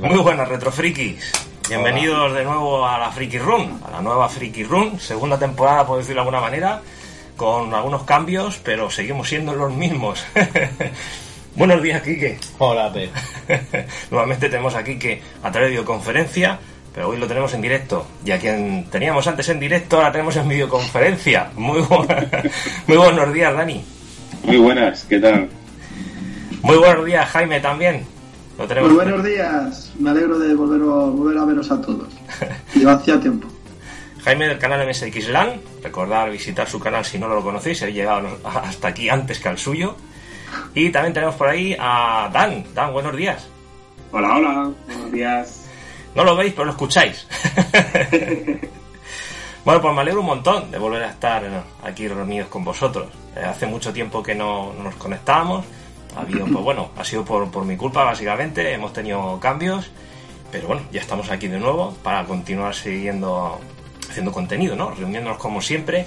Muy buenas retrofrikis. Bienvenidos de nuevo a la Friki Room, a la nueva Friki Room, segunda temporada por decirlo de alguna manera, con algunos cambios, pero seguimos siendo los mismos. Buenos días, Quique. Hola, Pep. Nuevamente tenemos a Quique a través de videoconferencia, pero hoy lo tenemos en directo. Y a quien teníamos antes en directo, ahora tenemos en videoconferencia. Muy, bu- Muy buenos días, Dani. Muy buenas, ¿qué tal? Muy buenos días, Jaime, también. Lo tenemos. Muy buenos días, me alegro de volver, volver a veros a todos. Lleva hacía tiempo. Jaime del canal MSX LAN. Recordar visitar su canal si no lo conocéis, he llegado hasta aquí antes que al suyo. Y también tenemos por ahí a Dan. Dan, buenos días. Hola, hola, buenos días. No lo veis, pero lo escucháis. bueno, pues me alegro un montón de volver a estar aquí reunidos con vosotros. Eh, hace mucho tiempo que no, no nos conectábamos. Ha pues bueno, ha sido por, por mi culpa básicamente. Hemos tenido cambios. Pero bueno, ya estamos aquí de nuevo para continuar siguiendo haciendo contenido, ¿no? Reuniéndonos como siempre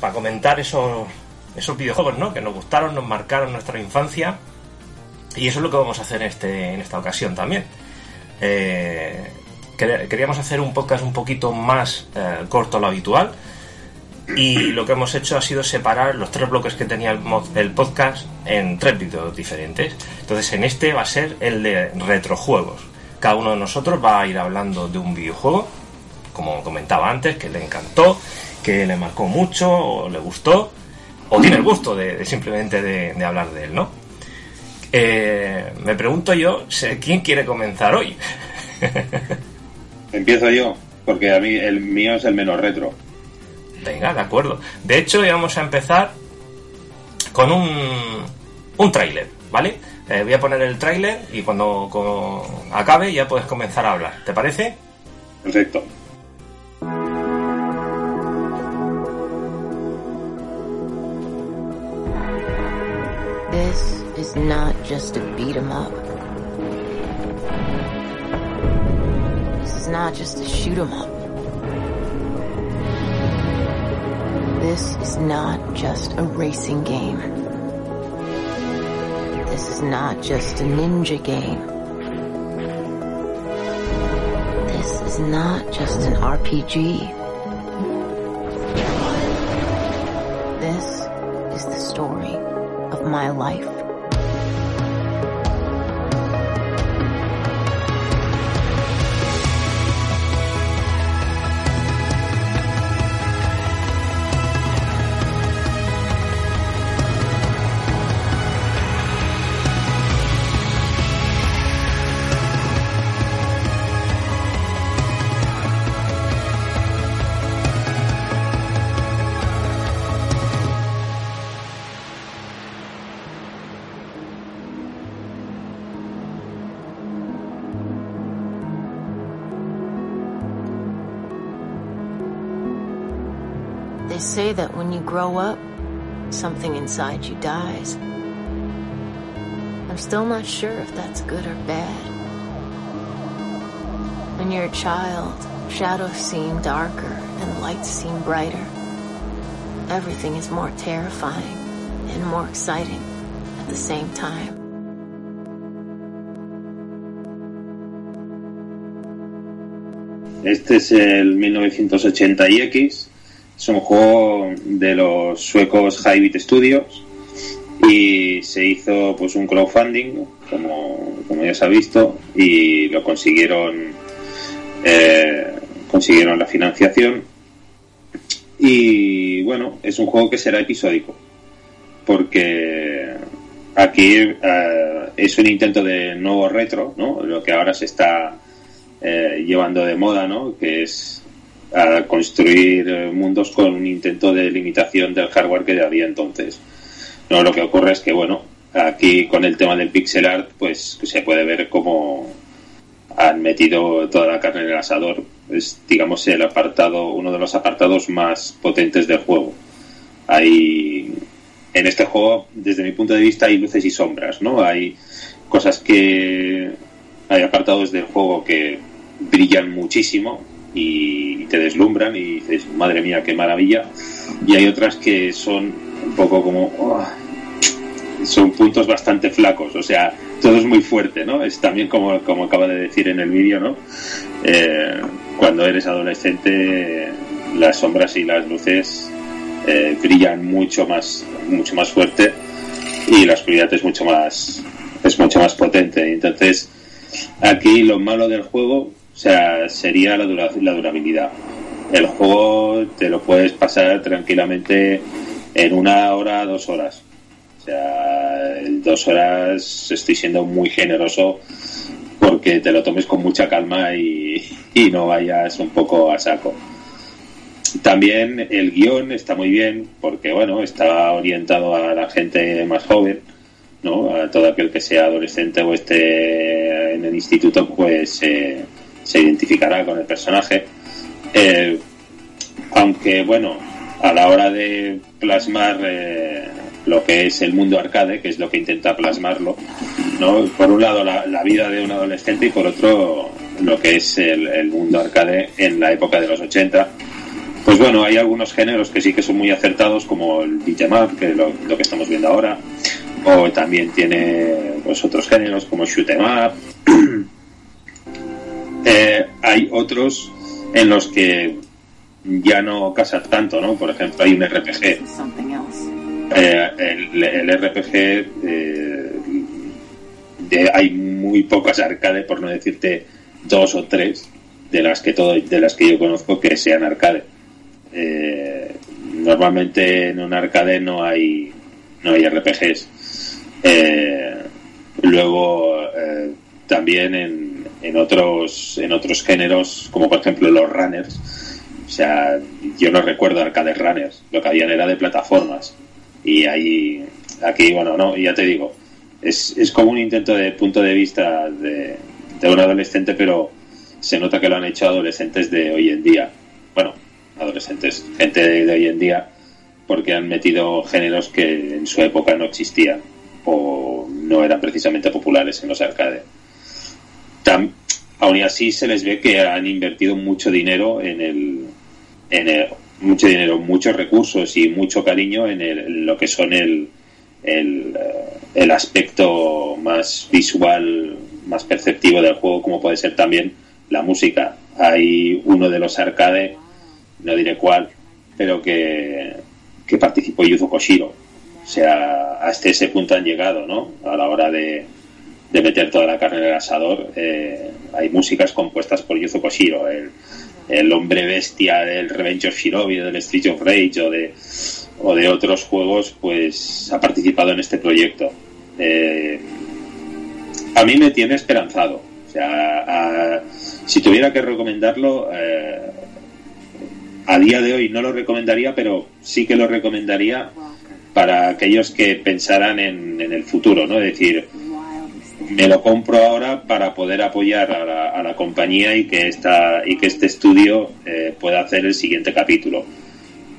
para comentar esos, esos videojuegos, ¿no? Que nos gustaron, nos marcaron nuestra infancia. Y eso es lo que vamos a hacer en, este, en esta ocasión también. Eh, quer- queríamos hacer un podcast un poquito más eh, corto a lo habitual. Y lo que hemos hecho ha sido separar los tres bloques que tenía el, podcast en tres vídeos diferentes. Entonces, en este va a ser el de retrojuegos. Cada uno de nosotros va a ir hablando de un videojuego, como comentaba antes, que le encantó, que le marcó mucho, o le gustó, o tiene el gusto de, simplemente de, hablar de él, ¿no? Eh, me pregunto yo, ¿quién quiere comenzar hoy? Empiezo yo, porque a mí el mío es el menos retro. Venga, de acuerdo. De hecho, íbamos a empezar con un, un tráiler, ¿vale? Eh, voy a poner el tráiler y cuando acabe ya puedes comenzar a hablar. ¿Te parece? Perfecto. This is not just a beat 'em up. This is not just a shoot 'em up. This is not just a racing game. This is not just a ninja game. This is not just an RPG. This is the story of my life. That when you grow up, something inside you dies. I'm still not sure if that's good or bad. When you're a child, shadows seem darker and lights seem brighter. Everything is more terrifying and more exciting at the same time. Este es el 1980X. Es un juego de los suecos Hybrid Studios y se hizo pues un crowdfunding, como, como ya se ha visto, y lo consiguieron eh, consiguieron la financiación. Y bueno, es un juego que será episódico, porque aquí eh, es un intento de nuevo retro, ¿no? Lo que ahora se está eh, llevando de moda, ¿no? Que es a construir eh, mundos con un intento de limitación del hardware que había entonces. No, lo que ocurre es que, bueno, aquí con el tema del pixel art, pues se puede ver cómo han metido toda la carne en el asador. Es, digamos, el apartado, uno de los apartados más potentes del juego. Hay, en este juego, desde mi punto de vista, hay luces y sombras, ¿no? Hay cosas que, hay apartados del juego que brillan muchísimo y te deslumbran y dices, madre mía, qué maravilla. Y hay otras que son un poco como... son puntos bastante flacos, o sea, todo es muy fuerte, ¿no? Es también como, como acaba de decir en el vídeo, ¿no? Eh, cuando eres adolescente, las sombras y las luces eh, brillan mucho más, mucho más fuerte y la oscuridad es mucho más, es mucho más potente. Entonces, aquí lo malo del juego, o sea, sería la, la durabilidad. El juego te lo puedes pasar tranquilamente en una hora, dos horas. O sea, dos horas estoy siendo muy generoso porque te lo tomes con mucha calma y, y no vayas un poco a saco. También el guion está muy bien porque, bueno, está orientado a la gente más joven, ¿no? A todo aquel que sea adolescente o esté en el instituto, pues eh, se identificará con el personaje. Eh, aunque, bueno, a la hora de plasmar eh, lo que es el mundo arcade, que es lo que intenta plasmarlo, ¿no? Por un lado la, vida de un adolescente y por otro lo que es el, mundo arcade en la época de los 80 pues bueno, hay algunos géneros que sí que son muy acertados, como el beat'em up, que es lo, que estamos viendo ahora, o también tiene pues otros géneros como shoot'em up. Eh, hay otros en los que ya no casa tanto, ¿no? Por ejemplo, hay un RPG. Eh, el, el, RPG eh, de, hay muy pocas arcade, por no decirte dos o tres de las que todo, de las que yo conozco que sean arcade eh, normalmente en un arcade no hay no hay RPGs. Eh, luego eh, también en, en otros en otros géneros como por ejemplo los runners. O sea, yo no recuerdo arcade runners. Lo que habían era de plataformas. Y ahí aquí bueno no ya te digo es, es como un intento de punto de vista de, de un adolescente pero se nota que lo han hecho adolescentes de hoy en día. Bueno, adolescentes, gente de, de, hoy en día, porque han metido géneros que en su época no existían o no eran precisamente populares en los arcades. Tam, aún así se les ve que han invertido mucho dinero en el, mucho dinero, muchos recursos y mucho cariño en, el, lo que son el, el, el aspecto más visual, más perceptivo del juego, como puede ser también la música. Hay uno de los arcades no diré cuál, pero que, que participó Yuzo Koshiro. O sea, hasta ese punto han llegado, ¿no? A la hora de, de meter toda la carne en el asador, eh, hay músicas compuestas por Yuzo Koshiro, el, el hombre bestia del Revenge of Shinobi, del Street of Rage o de, o de otros juegos, pues ha participado en este proyecto. Eh, a mí me tiene esperanzado. O sea, a, si tuviera que recomendarlo, eh, a día de hoy no lo recomendaría, pero sí que lo recomendaría para aquellos que pensaran en, en el futuro, ¿no? Es decir, me lo compro ahora para poder apoyar a la, a compañía y que esta y que este estudio eh, pueda hacer el siguiente capítulo.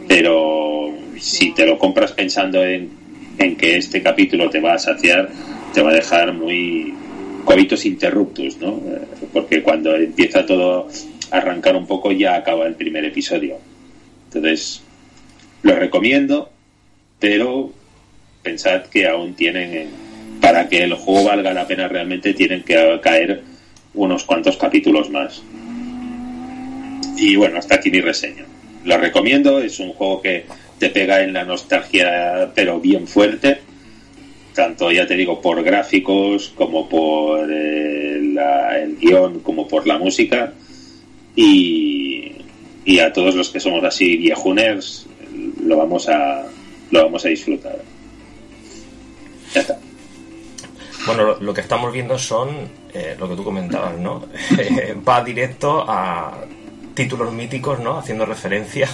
Pero si te lo compras pensando en, en que este capítulo te va a saciar, te va a dejar muy coitos interruptus, ¿no? Porque cuando empieza todo arrancar un poco ya acaba el primer episodio. Entonces, lo recomiendo, pero pensad que aún tienen, para que el juego valga la pena realmente, tienen que caer unos cuantos capítulos más. Y bueno, hasta aquí mi reseña. Lo recomiendo, es un juego que te pega en la nostalgia, pero bien fuerte. Tanto, ya te digo, por gráficos, como por eh, la, el guion, como por la música y, y a todos los que somos así viejuners lo vamos a lo vamos a disfrutar ya está bueno lo, lo que estamos viendo son eh, lo que tú comentabas no va directo a títulos míticos no haciendo referencia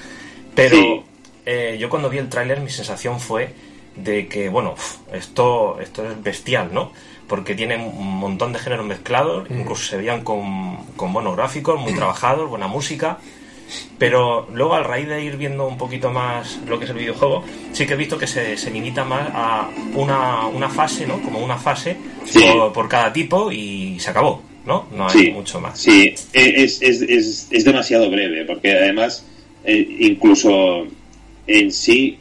pero sí. eh, yo cuando vi el tráiler mi sensación fue de que bueno esto esto es bestial no porque tiene un montón de géneros mezclados, mm. incluso se veían con, con buenos gráficos, muy trabajados, buena música. Pero luego, al raíz de ir viendo un poquito más lo que es el videojuego, sí que he visto que se, se limita más a una, una fase, ¿no? Como una fase sí. por, por, cada tipo y se acabó, ¿no? No hay sí. mucho más. Sí, es, es, es, es demasiado breve, porque además, eh, incluso en sí,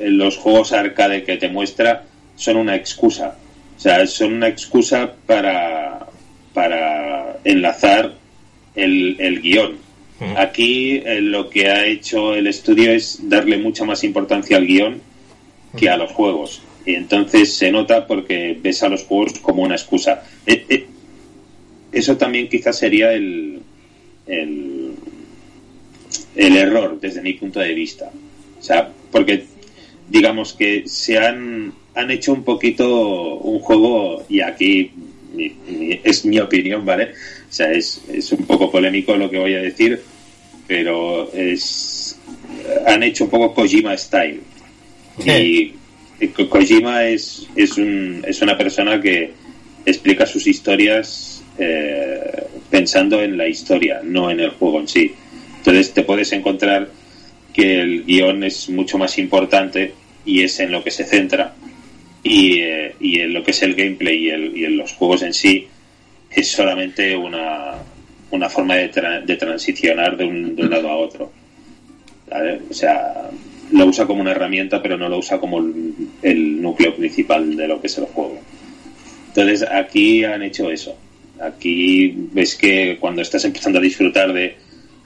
los juegos arcade que te muestra son una excusa o sea, son una excusa para, para enlazar el, el guion. Aquí eh, lo que ha hecho el estudio es darle mucha más importancia al guion que a los juegos. Y entonces se nota porque ves a los juegos como una excusa. Eh, eh, eso también quizás sería el, el, el error desde mi punto de vista. O sea, porque digamos que se han, han hecho un poquito un juego, y aquí es mi opinión, ¿vale? O sea, es, es un poco polémico lo que voy a decir, pero es han hecho un poco Kojima style. Y Kojima es, es, un, es una persona que explica sus historias eh, pensando en la historia, no en el juego en sí. Entonces te puedes encontrar que el guion es mucho más importante y es en lo que se centra y, eh, y en lo que es el gameplay y, el, y en los juegos en sí es solamente una, una forma de, de transicionar de un, de un, lado a otro. O sea, lo usa como una herramienta, pero no lo usa como el, el, núcleo principal de lo que es el juego. Entonces, aquí han hecho eso. Aquí ves que cuando estás empezando a disfrutar de,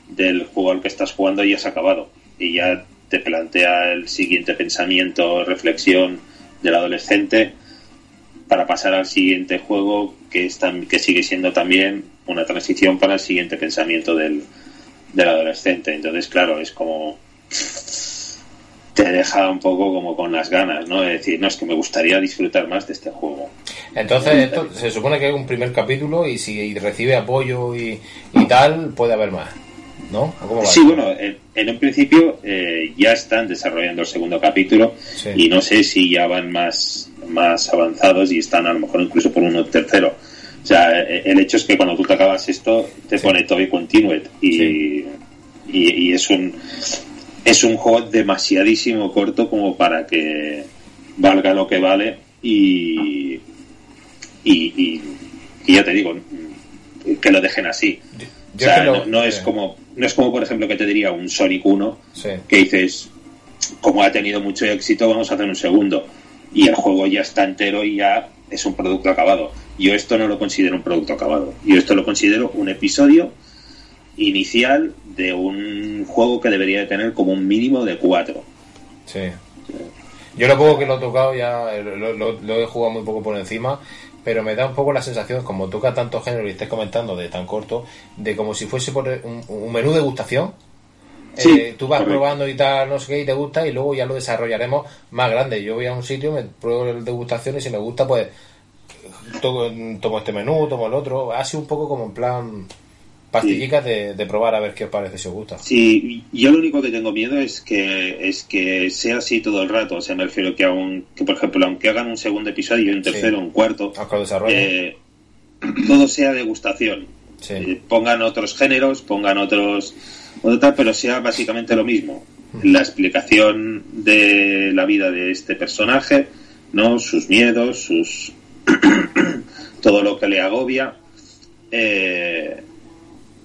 del juego al que estás jugando, ya has acabado. Y ya te plantea el siguiente pensamiento, reflexión del adolescente para pasar al siguiente juego que, es tan, que sigue siendo también una transición para el siguiente pensamiento del, del adolescente. Entonces, claro, es como te deja un poco como con las ganas, ¿no? De decir, no, es que me gustaría disfrutar más de este juego. Entonces, esto se supone que es un primer capítulo y si recibe apoyo y, y tal, puede haber más, ¿no? sí, bueno, en, en, un principio eh, ya están desarrollando el segundo capítulo sí. y no sé si ya van más, más avanzados y están a lo mejor incluso por uno tercero. O sea, el hecho es que cuando tú te acabas esto, te sí. pone todo y continued y, sí. y, y es un es un juego demasiadísimo corto como para que valga lo que vale y, y, y, y ya te digo que lo dejen así yo o sea, no, no, es como no es como por ejemplo que te diría un Sonic 1 sí. que dices como ha tenido mucho éxito vamos a hacer un segundo y el juego ya está entero y ya es un producto acabado yo esto no lo considero un producto acabado yo esto lo considero un episodio inicial de un juego que debería de tener como un mínimo de cuatro. Sí. Yo lo poco que lo he tocado ya lo, lo, lo, he jugado muy poco por encima, pero me da un poco la sensación, como toca tanto género y estés comentando de tan corto, de como si fuese por un, un menú de gustación. Sí, eh, tú vas correcto. probando y tal, no sé qué, y te gusta, y luego ya lo desarrollaremos más grande. Yo voy a un sitio, me pruebo el degustación y si me gusta, pues tomo, tomo este menú, tomo el otro. Así un poco como en plan pastillicas sí. de, de, probar a ver qué os parece si os gusta. Sí, yo lo único que tengo miedo es que es que sea así todo el rato. O sea, me refiero que, aun, que por ejemplo, aunque hagan un segundo episodio, un tercero, sí. un cuarto, eh, todo sea degustación. Sí. Eh, pongan otros géneros, pongan otros, otro, pero sea básicamente lo mismo. La explicación de la vida de este personaje, no, sus miedos, sus todo lo que le agobia. Eh,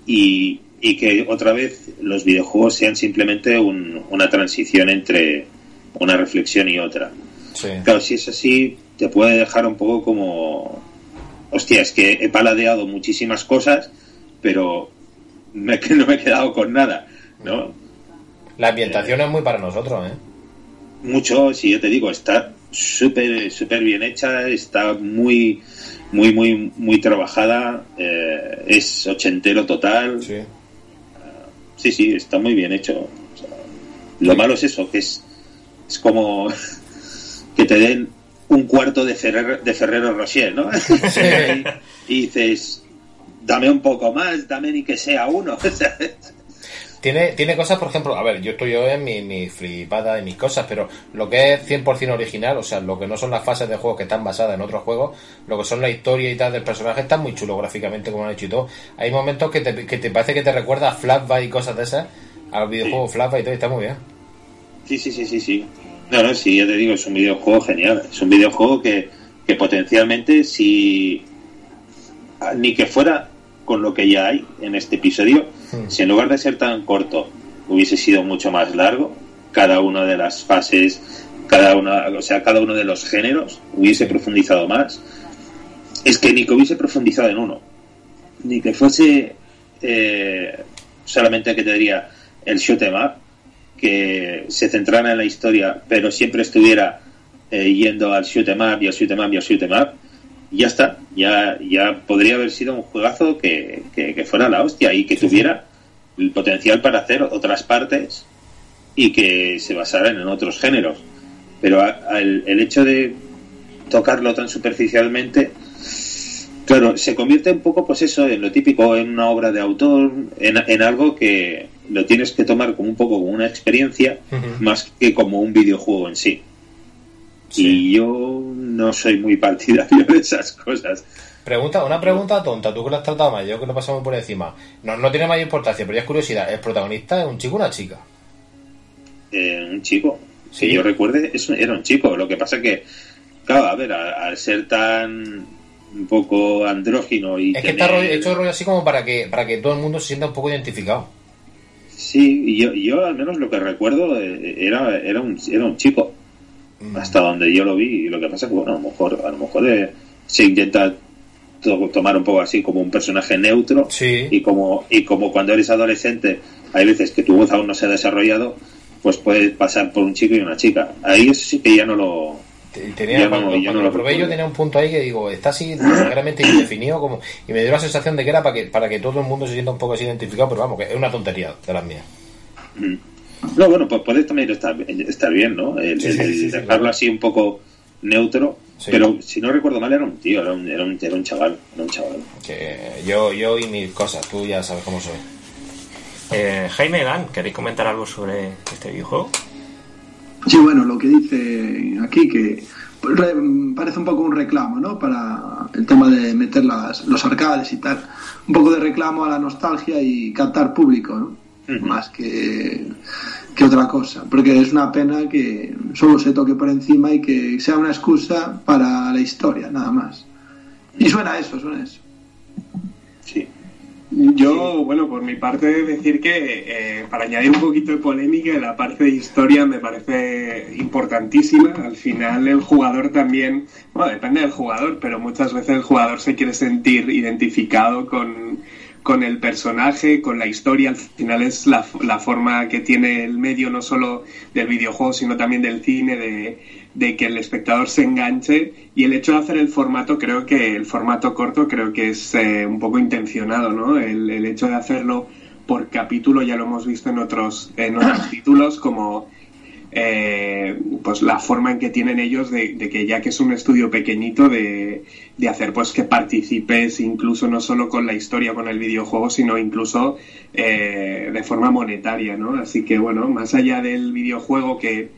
y, y, que otra vez los videojuegos sean simplemente un, una transición entre una reflexión y otra. Sí. Claro, si es así, te puede dejar un poco como, hostia, es que he paladeado muchísimas cosas, pero me, no me he quedado con nada, ¿no? La ambientación eh, es muy para nosotros, ¿eh? Mucho, si yo te digo, está súper, súper bien hecha, está muy muy, muy, muy trabajada, eh, es ochentero total. Sí. Uh, sí, sí, está muy bien hecho. O sea, lo sí. malo es eso, que es, es como que te den un cuarto de Ferrero, de Ferrero Rocher, ¿no? Sí. y, y, dices, dame un poco más, dame ni que sea uno. Tiene, tiene cosas, por ejemplo, a ver, yo estoy yo en mi, mi flipada y mis cosas, pero lo que es 100% original, o sea, lo que no son las fases de juego que están basadas en otros juegos, lo que son la historia y tal del personaje, está muy chulo gráficamente, como han hecho y todo. Hay momentos que te, que te parece que te recuerda a Flashback y cosas de esas, al videojuego sí. Flashback y todo, y está muy bien. Sí, sí, sí, sí, sí. No, no, sí, ya te digo, es un videojuego genial. Es un videojuego que, que potencialmente, si ni que fuera con lo que ya hay en este episodio, si en lugar de ser tan corto hubiese sido mucho más largo, cada una de las fases, cada una, o sea, cada uno de los géneros hubiese profundizado más. Es que ni que hubiese profundizado en uno, ni que fuese eh, solamente que te diría el shoot em up, que se centrara en la historia, pero siempre estuviera eh, yendo al shoot em up y al shoot em up y al shoot em up, ya está, ya, ya podría haber sido un juegazo que, que, fuera la hostia y que tuviera el potencial para hacer otras partes y que se basaran en otros géneros. Pero el, el hecho de tocarlo tan superficialmente, claro, se convierte un poco, pues eso, en lo típico, en una obra de autor, en, en algo que lo tienes que tomar como un poco como una experiencia, más que como un videojuego en sí. Y yo no soy muy partidario de esas cosas. Pregunta, una pregunta tonta, tú que lo has tratado más, yo que lo pasamos por encima. No, no tiene mayor importancia, pero ya es curiosidad. ¿El protagonista es un chico o una chica? Eh, un chico. Si yo recuerde, eso era un chico. Lo que pasa que, claro, a ver, al, ser tan un poco andrógino y. Es que está hecho rollo así como para que, para que todo el mundo se sienta un poco identificado. Sí, yo, yo al menos lo que recuerdo eh, era, era, un, era un chico. Mm. Hasta donde yo lo vi. Y lo que pasa es que, bueno, a lo mejor, a lo mejor eh, se intenta tomar un poco así como un personaje neutro. Y como, y como cuando eres adolescente, hay veces que tu voz aún no se ha desarrollado pues puede pasar por un chico y una chica. Ahí eso sí que ya no lo... Tenía, cuando, lo probé yo tenía un punto ahí que digo, está así realmente indefinido como, y me dio la sensación de que era para que, para que todo el mundo se sienta un poco así identificado, pero vamos, que es una tontería de las mías. Mm. No, bueno, pues puede también estar, estar bien, ¿no? El, dejarlo así un poco neutro, pero si no recuerdo mal era un tío, era un, era un, era un chaval, era un chaval. Que yo, yo y mis cosas, tú ya sabes cómo soy. Eh, Jaime Dan, ¿queréis comentar algo sobre este videojuego? Sí, bueno, lo que dice aquí que parece un poco un reclamo, ¿no? Para el tema de meter las, los arcades y tal. Un poco de reclamo a la nostalgia y captar público, ¿no? Más que, que otra cosa. Porque es una pena que solo se toque por encima y que sea una excusa para la historia, nada más. Y suena eso, suena eso. Sí. Yo, bueno, por mi parte, decir que eh, para añadir un poquito de polémica, la parte de historia me parece importantísima. Al final, el jugador también, bueno, depende del jugador, pero muchas veces el jugador se quiere sentir identificado con, con el personaje, con la historia. Al final es la, la forma que tiene el medio, no solo del videojuego, sino también del cine, de de que el espectador se enganche y el hecho de hacer el formato, creo que el formato corto creo que es eh, un poco intencionado, ¿no? El, hecho de hacerlo por capítulo ya lo hemos visto en otros, en otros títulos como eh, pues la forma en que tienen ellos de, que ya que es un estudio pequeñito de, de, hacer pues que participes incluso no solo con la historia con el videojuego sino incluso eh, de forma monetaria no así que bueno más allá del videojuego que,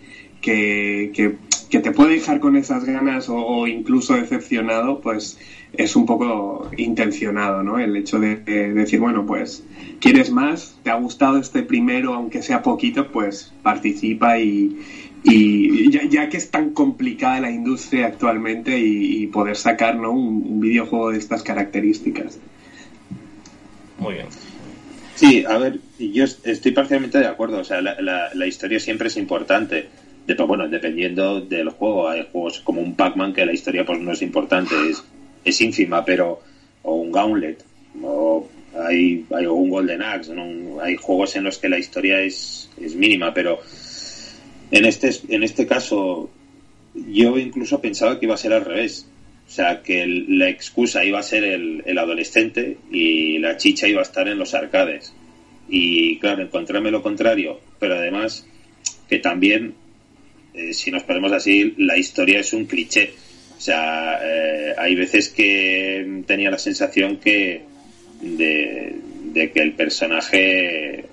que, que que te puede dejar con esas ganas o, incluso decepcionado, pues es un poco intencionado, ¿no? El hecho de, decir, bueno, pues quieres más, te ha gustado este primero, aunque sea poquito, pues participa y, y ya, que es tan complicada la industria actualmente y, poder sacar ¿no? un, videojuego de estas características. Muy bien. Sí, a ver, yo estoy parcialmente de acuerdo. O sea, la, la historia siempre es importante bueno, dependiendo del juego, hay juegos como un Pac-Man que la historia pues no es importante, es, es ínfima, pero o un Gauntlet, o hay, hay un Golden Axe, hay juegos en los que la historia es, es mínima, pero en este, en este caso yo incluso pensaba que iba a ser al revés. O sea, que la excusa iba a ser el, el, adolescente y la chicha iba a estar en los arcades. Y claro, encontrarme lo contrario, pero además que también eh, si nos ponemos así, la historia es un cliché. O sea, eh, hay veces que tenía la sensación que de, que el personaje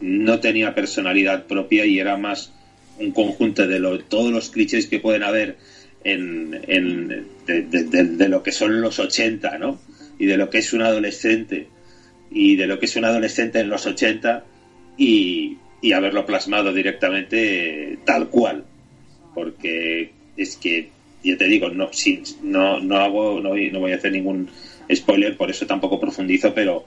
no tenía personalidad propia y era más un conjunto de todos los clichés que pueden haber en, de, lo que son los 80, ¿no? Y de lo que es un adolescente y de lo que es un adolescente en los 80 y, y haberlo plasmado directamente tal cual. Porque es que, ya te digo, no, sí, no, no hago, no no voy a hacer ningún spoiler, por eso tampoco profundizo, pero,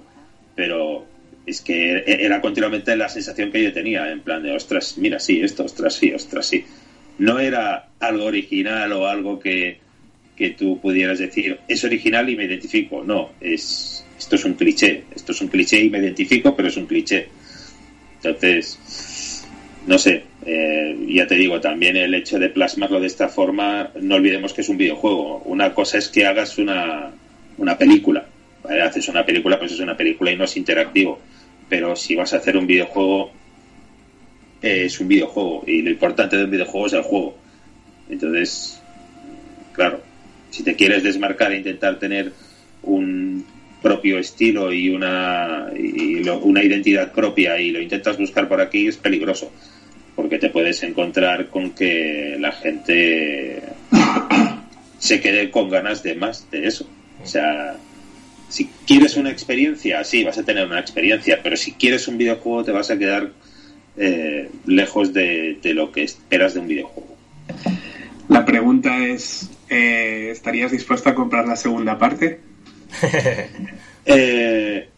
pero es que era continuamente la sensación que yo tenía, en plan de, ostras, mira, sí, esto, ostras, sí, ostras, sí. No era algo original o algo que, que tú pudieras decir, es original y me identifico. No, es esto es un cliché. Esto es un cliché y me identifico, pero es un cliché. Entonces, no sé, eh, ya te digo, también el hecho de plasmarlo de esta forma, no olvidemos que es un videojuego. Una cosa es que hagas una, una película. Haces una película, pues es una película y no es interactivo. Pero si vas a hacer un videojuego, eh, es un videojuego. Y lo importante de un videojuego es el juego. Entonces, claro, si te quieres desmarcar e intentar tener un propio estilo y una, una identidad propia y lo intentas buscar por aquí, es peligroso. Porque te puedes encontrar con que la gente se quede con ganas de más de eso. O sea, si quieres una experiencia, sí, vas a tener una experiencia, pero si quieres un videojuego te vas a quedar eh, lejos de, lo que esperas de un videojuego. La pregunta es, eh, ¿estarías dispuesto a comprar la segunda parte? eh,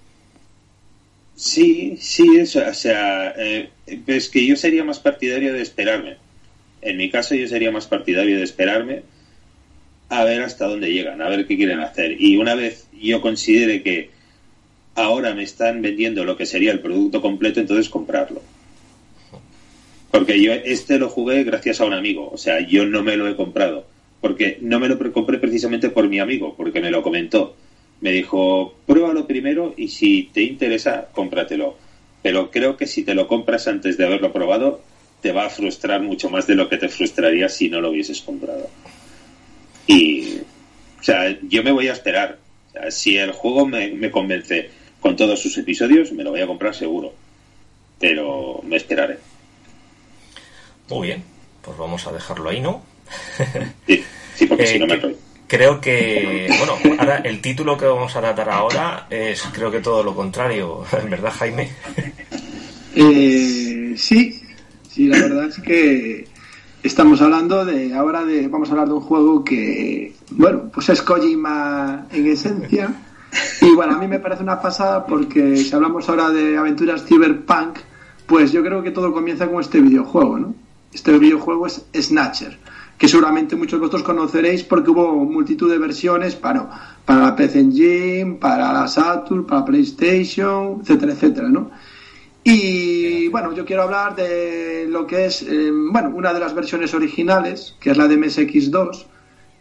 sí, sí, eso, o sea, eh, es que yo sería más partidario de esperarme. En mi caso yo sería más partidario de esperarme a ver hasta dónde llegan, a ver qué quieren hacer. Y una vez yo considere que ahora me están vendiendo lo que sería el producto completo, entonces comprarlo. Porque yo este lo jugué gracias a un amigo, o sea, yo no me lo he comprado, porque no me lo compré precisamente por mi amigo, porque me lo comentó me dijo, pruébalo primero y si te interesa, cómpratelo. Pero creo que si te lo compras antes de haberlo probado, te va a frustrar mucho más de lo que te frustraría si no lo hubieses comprado. Y, o sea, yo me voy a esperar. si el juego me, me convence con todos sus episodios, me lo voy a comprar seguro. Pero me esperaré. Muy bien, pues vamos a dejarlo ahí, ¿no? sí, sí porque si no me Creo que, bueno, ahora el título que vamos a tratar ahora es creo que todo lo contrario, ¿verdad Jaime? Eh, sí, sí, la verdad es que estamos hablando de, ahora de, vamos a hablar de un juego que, bueno, pues es Kojima en esencia. Y bueno, a mí me parece una pasada porque si hablamos ahora de aventuras cyberpunk, pues yo creo que todo comienza con este videojuego, ¿no? Este videojuego es Snatcher que seguramente muchos de vosotros conoceréis porque hubo multitud de versiones para, para la PC Engine, para la Saturn, para PlayStation, etcétera, etcétera, ¿no? Y bueno, yo quiero hablar de lo que es, eh, bueno, una de las versiones originales, que es la de MSX2,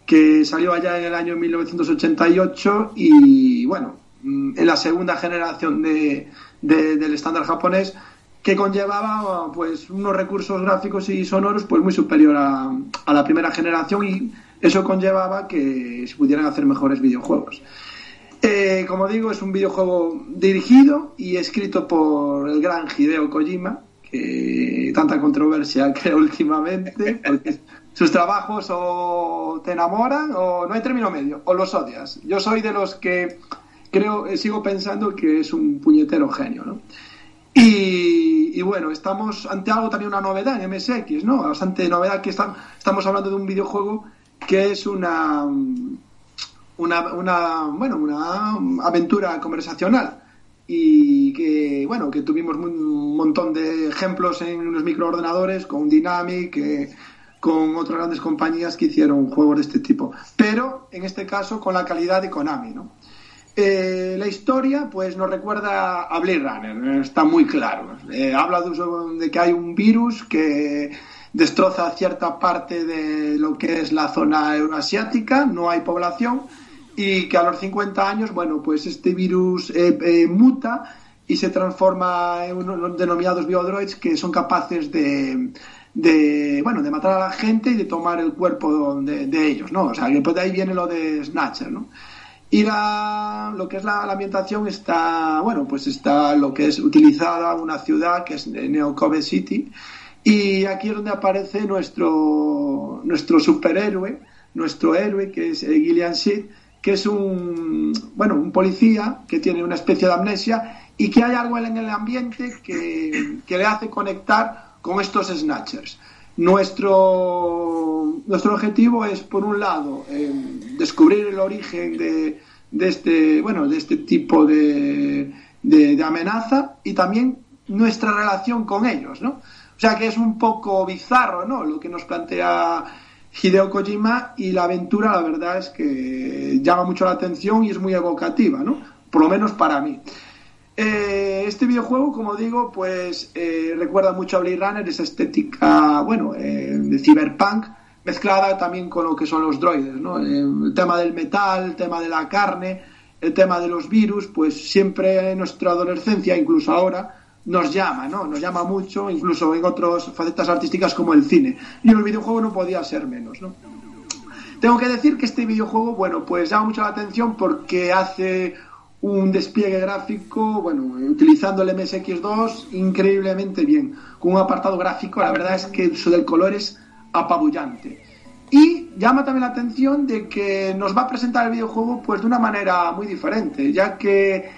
que salió allá en el año 1988 y bueno, mm, en la segunda generación de, del estándar japonés que conllevaba pues unos recursos gráficos y sonoros pues muy superior a, la primera generación y eso conllevaba que se pudieran hacer mejores videojuegos. Eh, como digo, es un videojuego dirigido y escrito por el gran Hideo Kojima, que tanta controversia creo últimamente, sus trabajos o te enamoran o no hay término medio, o los odias. Yo soy de los que creo, eh, sigo pensando que es un puñetero genio, ¿no? Y, bueno, estamos ante algo también una novedad en MSX, ¿no? Bastante novedad que estamos hablando de un videojuego que es una, una, una, bueno, una aventura conversacional y que, bueno, que tuvimos un montón de ejemplos en los microordenadores con Dynamic, eh, con otras grandes compañías que hicieron juegos de este tipo, pero en este caso con la calidad de Konami, ¿no? Eh, la historia pues nos recuerda a Blade Runner, está muy claro. Eh, habla de, que hay un virus que destroza cierta parte de lo que es la zona euroasiática, no hay población y que a los 50 años, bueno, pues este virus eh, muta y se transforma en unos denominados biodroids que son capaces de, de bueno de matar a la gente y de tomar el cuerpo de, de ellos, ¿no? O sea, que pues de ahí viene lo de Snatcher, ¿no? Y la, lo que es la, ambientación está, bueno, pues está lo que es utilizada una ciudad que es Neocobe City. Y aquí es donde aparece nuestro, nuestro superhéroe, nuestro héroe, que es Gillian Seed, que es un, bueno, un policía que tiene una especie de amnesia y que hay algo en el ambiente que, que le hace conectar con estos snatchers. Nuestro, nuestro objetivo es, por un lado, eh, descubrir el origen de, de, este, bueno, de este tipo de, de, amenaza y también nuestra relación con ellos, ¿no? O sea que es un poco bizarro, ¿no? Lo que nos plantea Hideo Kojima y la aventura, la verdad es que llama mucho la atención y es muy evocativa, ¿no? Por lo menos para mí. Eh, este videojuego, como digo, pues eh, recuerda mucho a Blade Runner, esa estética, bueno, eh, de cyberpunk, mezclada también con lo que son los droides, ¿no? el tema del metal, el tema de la carne, el tema de los virus, pues siempre en nuestra adolescencia, incluso ahora, nos llama, ¿no? Nos llama mucho, incluso en otras facetas artísticas como el cine. Y el videojuego no podía ser menos, ¿no? Tengo que decir que este videojuego, bueno, pues llama mucho la atención porque hace un despliegue gráfico, bueno, utilizando el MSX2 increíblemente bien, con un apartado gráfico, la verdad es que el uso del color es apabullante. Y llama también la atención de que nos va a presentar el videojuego pues de una manera muy diferente, ya que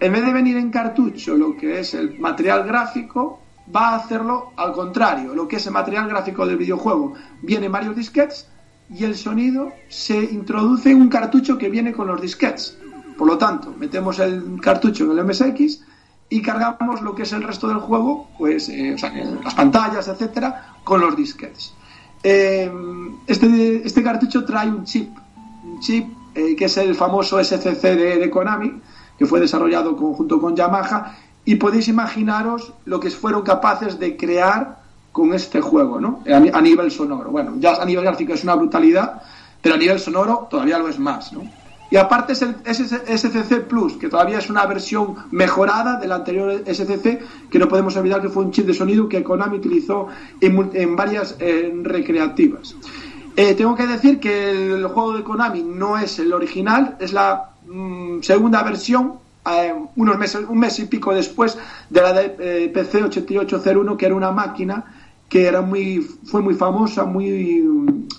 en vez de venir en cartucho lo que es el material gráfico, va a hacerlo al contrario, lo que es el material gráfico del videojuego. Viene en varios disquets y el sonido se introduce en un cartucho que viene con los disquets. Por lo tanto, metemos el cartucho en el MSX y cargamos lo que es el resto del juego, pues eh, las pantallas, etcétera, con los disquets. Eh, este, este, cartucho trae un chip, un chip eh, que es el famoso SCC de Konami, que fue desarrollado conjunto con Yamaha, y podéis imaginaros lo que fueron capaces de crear con este juego, ¿no? A, nivel sonoro. Bueno, ya a nivel gráfico es una brutalidad, pero a nivel sonoro todavía lo es más, ¿no? Y aparte es el SCC Plus, que todavía es una versión mejorada del anterior SCC, que no podemos olvidar que fue un chip de sonido que Konami utilizó en, varias recreativas. Eh, tengo que decir que el juego de Konami no es el original, es la Mm, segunda versión eh, unos meses, un mes y pico después de la de eh, PC 8801, que era una máquina que era muy, fue muy famosa, muy,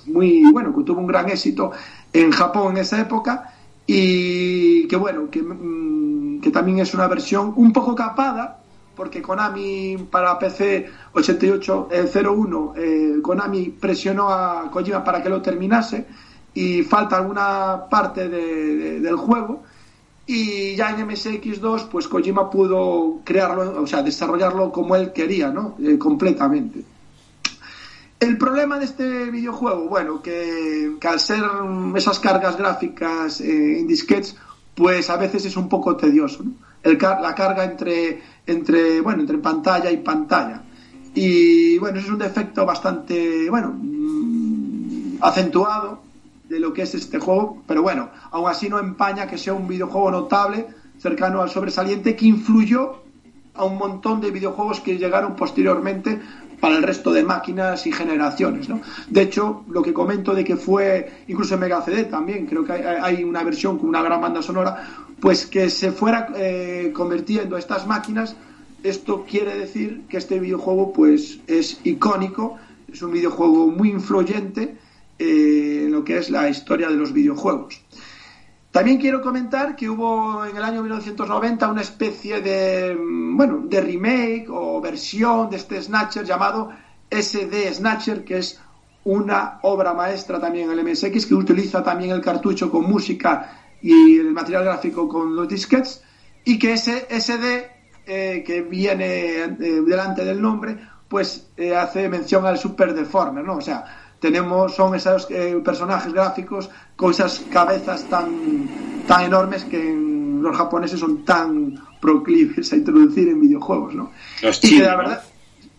muy, bueno, que tuvo un gran éxito en Japón en esa época y que bueno, que, mm, que también es una versión un poco capada, porque Konami para PC 8801, eh, Konami presionó a Kojima para que lo terminase y falta alguna parte del juego y ya en MSX2 pues Kojima pudo crearlo, o sea, desarrollarlo como él quería, ¿no? Eh, completamente. El problema de este videojuego, bueno, que, al ser esas cargas gráficas eh, en disquets, pues a veces es un poco tedioso, ¿no? la carga entre, entre, bueno, entre pantalla y pantalla. Y bueno, eso es un defecto bastante, bueno, mm, acentuado de lo que es este juego, pero bueno, aún así no empaña que sea un videojuego notable, cercano al sobresaliente, que influyó a un montón de videojuegos que llegaron posteriormente para el resto de máquinas y generaciones. ¿no? De hecho, lo que comento de que fue incluso en Mega CD también, creo que hay, una versión con una gran banda sonora, pues que se fuera eh, convirtiendo estas máquinas, esto quiere decir que este videojuego pues es icónico, es un videojuego muy influyente eh, en lo que es la historia de los videojuegos. También quiero comentar que hubo en el año 1990 una especie de, mm, bueno, de remake o versión de este Snatcher llamado SD Snatcher, que es una obra maestra también en el MSX, que utiliza también el cartucho con música y el material gráfico con los disquets, y que ese SD eh, que viene eh, delante del nombre, pues hace mención al Super Deformer, ¿no? O sea, tenemos son esos eh, personajes gráficos con esas cabezas tan tan enormes que los japoneses son tan proclives a introducir en videojuegos, ¿no? Los y la verdad,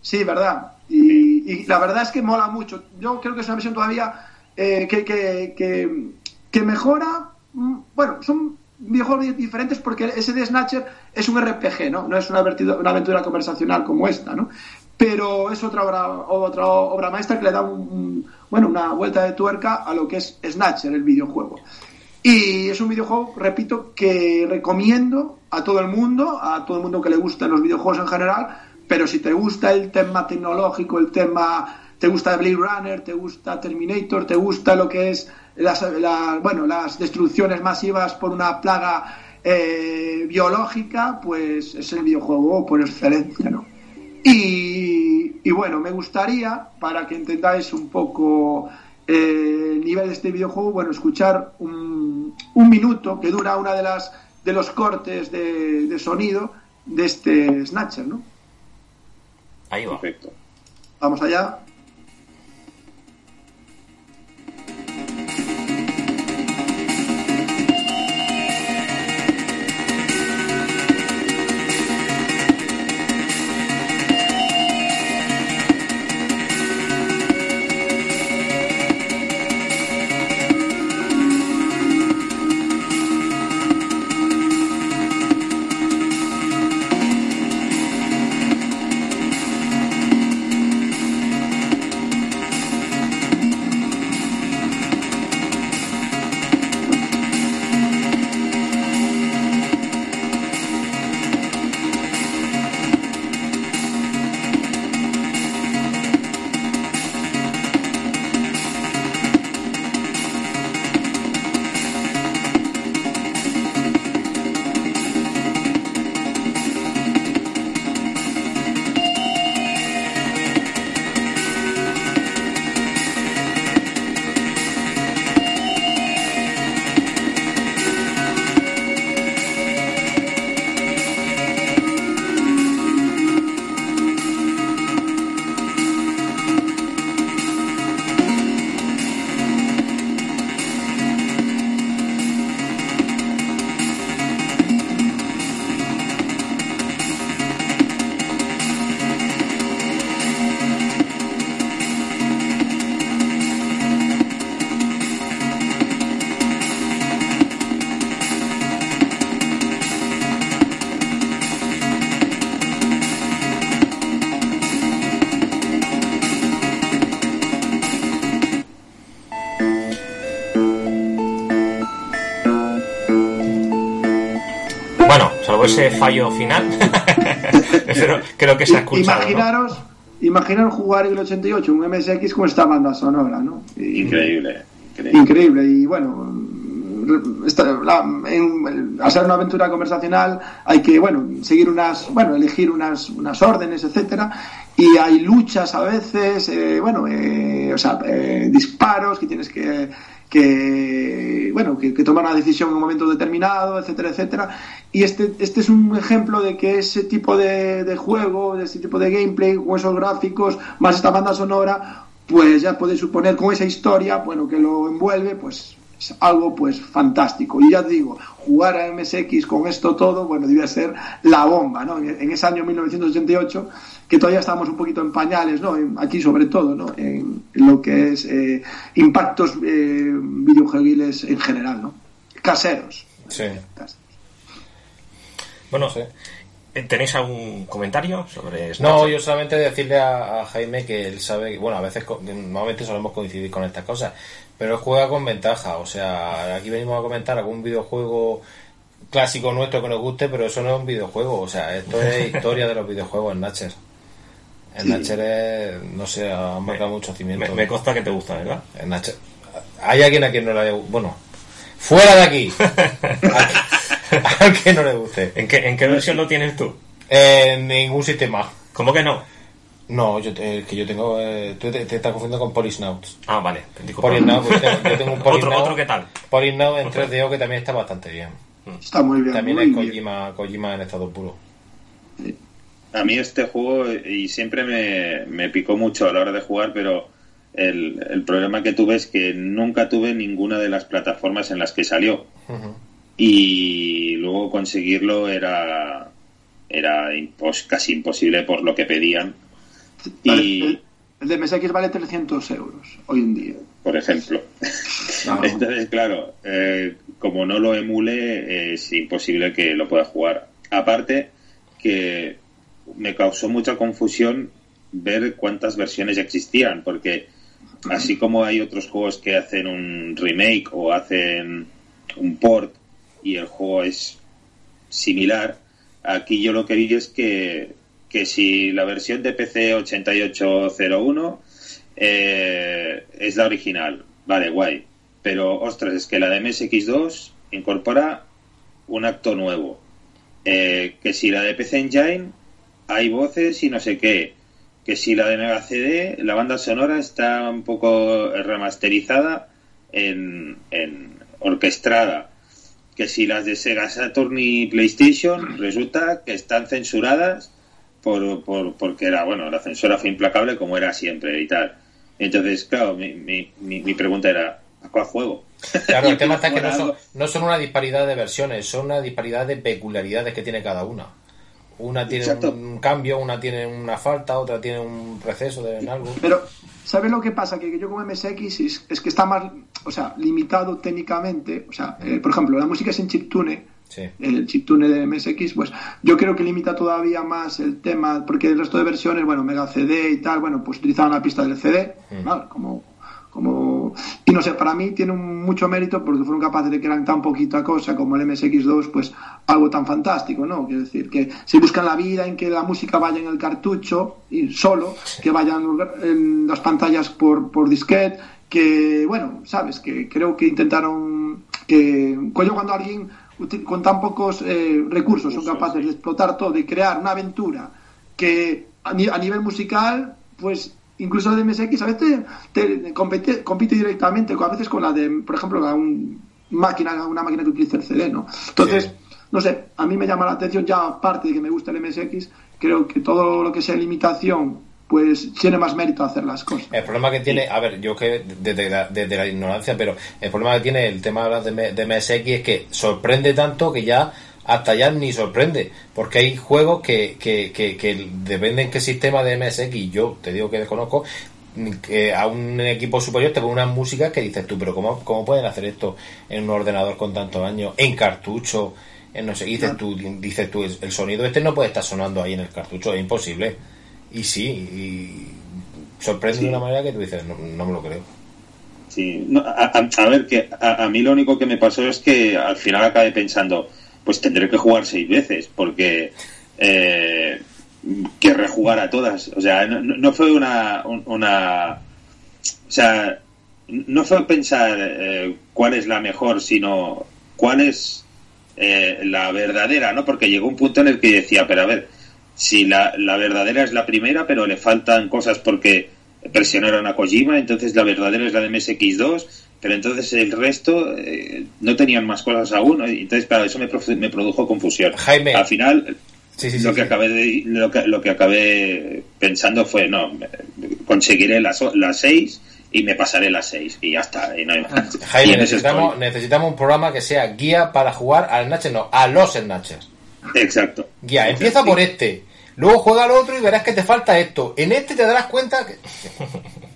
sí, verdad. Y, la verdad es que mola mucho. Yo creo que es una versión todavía eh, que, que, que, mejora. Mm, bueno, son videojuegos diferentes porque ese de Snatcher es un RPG, ¿no? No es una, una aventura conversacional como esta, ¿no? Pero es otra obra, maestra que le da un, bueno, una vuelta de tuerca a lo que es Snatcher, el videojuego. Y es un videojuego, repito, que recomiendo a todo el mundo, a todo el mundo que le gustan los videojuegos en general, pero si te gusta el tema tecnológico, el tema, te gusta Blade Runner, te gusta Terminator, te gusta lo que es las, bueno, las destrucciones masivas por una plaga eh, biológica, pues es el videojuego por excelencia, ¿no? Y, bueno, me gustaría, para que entendáis un poco eh, el nivel de este videojuego, bueno, escuchar un, minuto que dura una de las de los cortes de, sonido de este Snatcher, ¿no? Ahí va. Perfecto. Vamos allá. Ese fallo final, pero creo que se ha escuchado. ¿no? Imaginaros, imaginaros jugar en el 88 un MSX con esta banda sonora, ¿no? Y- Increíble. increíble. Increíble y bueno, esta- la- en- ser una aventura conversacional hay que bueno seguir unas bueno elegir unas unas órdenes etcétera y hay luchas a veces eh, bueno eh, o sea eh, disparos que tienes que que bueno que, que tomar una decisión en un momento determinado etcétera etcétera y este este es un ejemplo de que ese tipo de, de juego de ese tipo de gameplay con esos gráficos más esta banda sonora pues ya podéis suponer con esa historia bueno que lo envuelve pues es algo pues fantástico y ya te digo jugar a MSX con esto todo bueno debía ser la bomba ¿no? en, ese año 1988 que todavía estábamos un poquito en pañales ¿no? En- aquí sobre todo ¿no? en, en lo que es eh, impactos eh, videojueguiles en general ¿no? caseros Sí. Caseros. Bueno, eh, ¿tenéis algún comentario sobre? No, yo solamente decirle a, a Jaime que él sabe bueno, a veces normalmente solemos coincidir con estas cosas, pero él juega con ventaja. O sea, aquí venimos a comentar algún videojuego clásico nuestro que nos guste, pero eso no es un videojuego. O sea, esto es historia de los videojuegos en Natcher. En Sí. Natcher es, no sé, ha marcado mucho cimiento. Me, me consta que te gusta, ¿verdad? En Natcher. Hay alguien a quien no le haya Bueno, fuera de aquí. a quien no le guste. ¿En qué, en qué versión lo tienes tú? En ningún sistema. ¿Cómo que no? No, yo el que yo tengo. Eh, tú te, te estás confundiendo con Polisnauts. Ah, vale. te digo por- Polisnaut, pues yo tengo un otro, Polisnaut. otro, ¿qué tal? Polisnaut en 3DO que también está bastante bien. está muy bien También muy es bien. Kojima, en estado puro. A mí este juego, y siempre me, me picó mucho a la hora de jugar, pero el, el problema que tuve es que nunca tuve ninguna de las plataformas en las que salió. Ujú. Y luego conseguirlo era, era impos- casi imposible por lo que pedían. Vale, Y, el, el de MSX vale 300 euros hoy en día por ejemplo. Claro. Entonces, claro, eh, como no lo emule, es imposible que lo pueda jugar. Aparte, que me causó mucha confusión ver cuántas versiones existían, porque así como hay otros juegos que hacen un remake o hacen un port y el juego es similar, aquí yo lo que vi es que, que si la versión de PC 8801 eh, es la original, vale, guay, pero ostras, es que la de MSX2 incorpora un acto nuevo, Eh, que si la de PC Engine hay voces y no sé qué, que si la de Mega CD, la banda sonora está un poco remasterizada en, en orquestrada, que si las de Sega Saturn y PlayStation resulta que están censuradas por, por, porque era, bueno, la censura fue implacable como era siempre y tal. Entonces, claro, mi, mi, mi, pregunta era, ¿a cuál juego? Claro, el tema está que no son, no son una disparidad de versiones, son una disparidad de peculiaridades que tiene cada una. Una tiene un cambio, una tiene una falta, otra tiene un receso de algo. Pero, ¿sabes lo que pasa? Que yo con MSX es, que está más, o sea, limitado técnicamente. O sea, eh, por ejemplo, la música es en chiptune, el chiptune de MSX, pues yo creo que limita todavía más el tema, porque el resto de versiones, bueno, Mega CD y tal, bueno, pues utilizaban la pista del CD, mm. como y no sé para mí tiene mucho mérito porque fueron capaces de crear tan poquita cosa como el MSX2 pues algo tan fantástico no quiero decir que se buscan la vida en que la música vaya en el cartucho y solo que vayan en las pantallas por por disquete que bueno sabes que creo que intentaron que cuando alguien con tan pocos eh, recursos son capaces de explotar todo y crear una aventura que a nivel musical pues incluso la de MSX a veces te, compite, compite, directamente a veces con la de, por ejemplo, la un, máquina, una máquina que utiliza el CD, ¿no? Entonces, no sé, a mí me llama la atención ya aparte de que me gusta el MSX, creo que todo lo que sea limitación pues tiene más mérito hacer las cosas. El problema que tiene, a ver, yo que desde la, ignorancia, pero el problema que tiene el tema de, de MSX es que sorprende tanto que ya hasta ya ni sorprende, porque hay juegos que, que, que, que dependen qué sistema de MSX, yo te digo que desconozco, que a un equipo superior te pone una música que dices tú, pero ¿cómo, ¿cómo pueden hacer esto en un ordenador con tantos años, en cartucho? En no sé, dices tú, dices tú, el sonido este no puede estar sonando ahí en el cartucho, es imposible. Y sí, y sorprende de una manera que tú dices, no, me lo creo. Sí, a, ver, que a, a, mí lo único que me pasó es que al final acabé pensando, pues tendré que jugar seis veces, porque eh, querré jugar a todas. O sea, no, fue una, una. O sea, no fue pensar eh, cuál es la mejor, sino cuál es eh, la verdadera, ¿no? Porque llegó un punto en el que decía, pero a ver, si la, la verdadera es la primera, pero le faltan cosas porque presionaron a Kojima, entonces la verdadera es la de MSX2, pero entonces el resto eh, no tenían más cosas aún, entonces claro, eso me, me produjo confusión. Jaime. Al final, lo, que acabé de, lo, que, lo que acabé pensando fue, no, conseguiré las, las seis y me pasaré las seis y ya está. Y no hay más. Jaime, necesitamos, necesitamos un programa que sea guía para jugar al Snatcher, no, a los Snatchers. Exacto. Guía, empieza por este, luego juega al otro y verás que te falta esto. En este te darás cuenta que...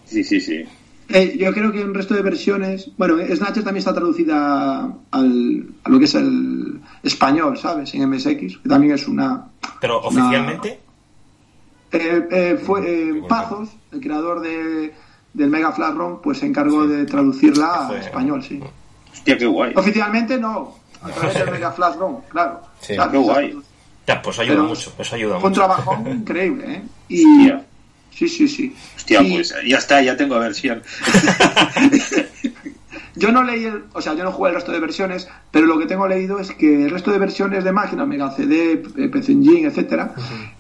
Sí, sí, sí. Eh, yo creo que el resto de versiones, bueno, Snatcher también está traducida al, a lo que es el español, ¿sabes? En MSX, que también es una. ¿Pero oficialmente? Eh, eh, fue Pazos, el creador de, del Mega Flash ROM, pues se encargó de traducirla a español, sí. Hostia, qué guay. Oficialmente no, a través del Mega Flash ROM, claro. Sí, qué guay. Ya, pues ayuda mucho, eso ayuda fue mucho. un trabajo increíble, ¿eh? Y, Sí, sí, sí. Hostia, pues ya está, ya tengo versión. yo no leí, el, o sea, yo no jugué el resto de versiones, pero lo que tengo leído es que el resto de versiones de máquina, Mega CD, PC Engine, etcétera,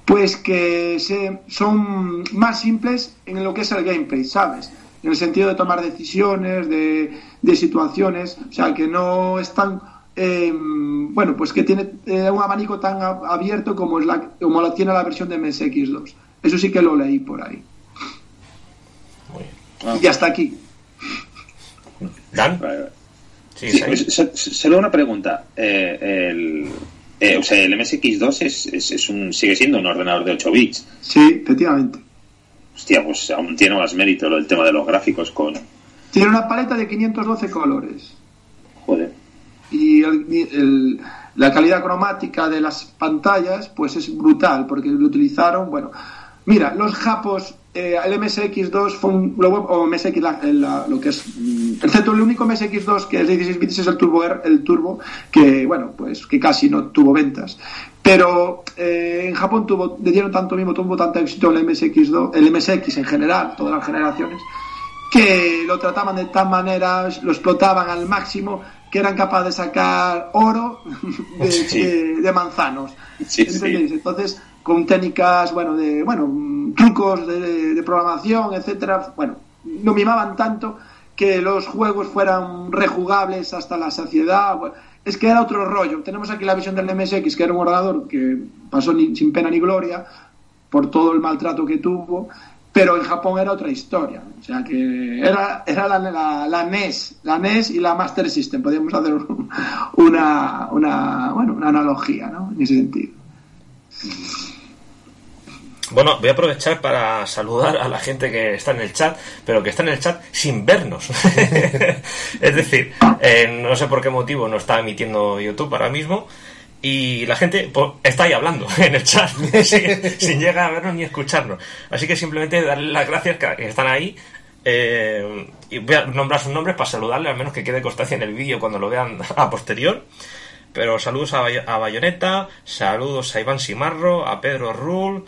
pues que se, son más simples en lo que es el gameplay, ¿sabes? En el sentido de tomar decisiones, de, de situaciones, o sea, que no están em, bueno, pues que tiene eh, un abanico tan abierto como, es la, como la tiene la versión de MSX2. Eso sí que lo leí por ahí. Y hasta aquí. ¿Dan? Sí, solo una pregunta. Eh, el, eh, o sea, el MSX2 es, es, un, sigue siendo un ordenador de 8 bits. Sí, efectivamente. Hostia, pues aún tiene más mérito el tema de los gráficos con... Tiene una paleta de 512 colores. Joder. Y la calidad cromática de las pantallas, pues es brutal, porque lo utilizaron, bueno, Mira, los japos, eh, el MSX2 fue un, o MSX, lo que es mm, excepto el único MSX2 que es de 16 bits es el Turbo R, el Turbo, que bueno, pues que casi no tuvo ventas. Pero eh, en Japón tuvo, le dieron tanto mismo, tuvo tanto éxito el MSX2, el MSX en general, todas las generaciones, que lo trataban de tal manera, lo explotaban al máximo, que eran capaces de sacar oro de, manzanos. Entonces, con técnicas, bueno, de, bueno, trucos de, programación, etcétera, bueno, lo mimaban tanto que los juegos fueran rejugables hasta la saciedad. es que era otro rollo. Tenemos aquí la visión del MSX, que era un ordenador que pasó ni, sin pena ni gloria, por todo el maltrato que tuvo, pero en Japón era otra historia. O sea que era, era la, la, NES, la NES y la Master System. Podríamos hacer una, una, bueno, una analogía ¿no? en ese sentido. Bueno, voy a aprovechar para saludar a la gente que está en el chat, pero que está en el chat sin vernos. es decir, eh, no sé por qué motivo no está emitiendo YouTube ahora mismo, y la gente pues, está ahí hablando en el chat sin, llegar a vernos ni escucharnos. Así que simplemente darle las gracias que están ahí eh, y voy a nombrar sus nombres para saludarle, al menos que quede constancia en el vídeo cuando lo vean a posterior. Pero saludos a, a Bayonetta, saludos a Iván Simarro, a Pedro Rull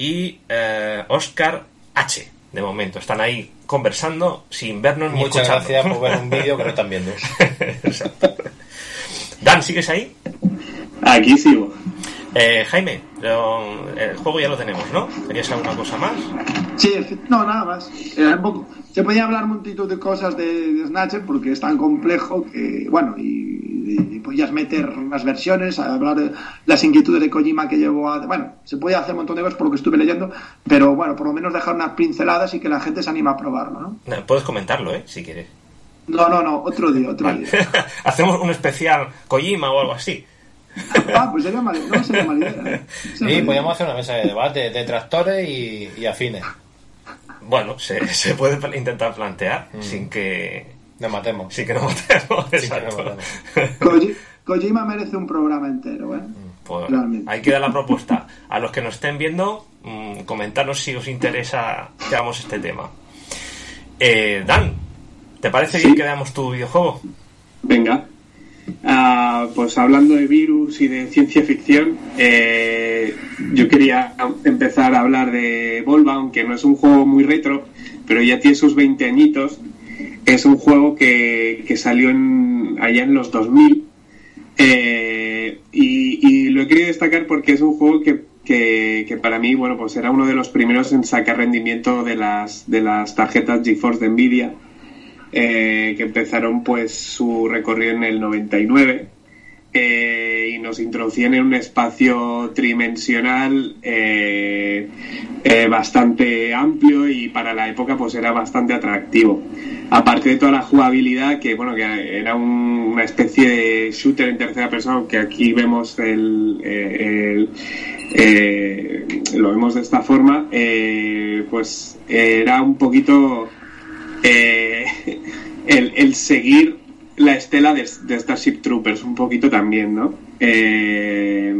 y eh, Oscar H. De momento, están ahí conversando sin vernos ni Muchas gracias por ver un vídeo que no están viendo. Dan, ¿sigues ahí? Aquí sigo. Eh, Jaime, el juego ya lo tenemos, ¿no? ¿Tenías alguna cosa más? Sí, no, nada más. Se podía hablar multitud de cosas de, Snatcher porque es tan complejo que, bueno, y, podías meter las versiones, hablar de las inquietudes de Kojima que llevó a. Bueno, se puede hacer un montón de cosas por lo que estuve leyendo, pero bueno, por lo menos dejar unas pinceladas y que la gente se anima a probarlo, ¿no? Puedes comentarlo, ¿eh? Si quieres. No, no, no, otro día, otro día. Hacemos un especial Kojima o algo así. Ah, pues sería mal, no sería mala idea. Sí, podríamos hacer una mesa de debate de tractores y, afines. Bueno, se, se, puede intentar plantear mm. sin que. Nos matemos. Sin que nos matemos. Exacto. Kojima merece un programa entero, ¿eh? Mm, pues, ahí queda la propuesta. A los que nos estén viendo, mmm, comentarnos si os interesa que hagamos este tema. Eh, Dan, ¿te parece bien que veamos tu videojuego? Venga. Ah, pues hablando de virus y de ciencia ficción, eh, yo quería empezar a hablar de Volva, aunque no es un juego muy retro, pero ya tiene sus 20 añitos. Es un juego que, salió en, allá en los 2000 eh, y, lo he querido destacar porque es un juego que, que, para mí, bueno, pues era uno de los primeros en sacar rendimiento de las, de las tarjetas GeForce de Nvidia eh, que empezaron pues su recorrido en el 99 eh, y nos introducían en un espacio tridimensional eh, bastante amplio y para la época pues era bastante atractivo. Aparte de toda la jugabilidad que bueno que era una especie de shooter en tercera persona que aquí vemos el, lo vemos de esta forma pues era un poquito eh, el, seguir la estela de, Starship Troopers un poquito también, ¿no? Eh,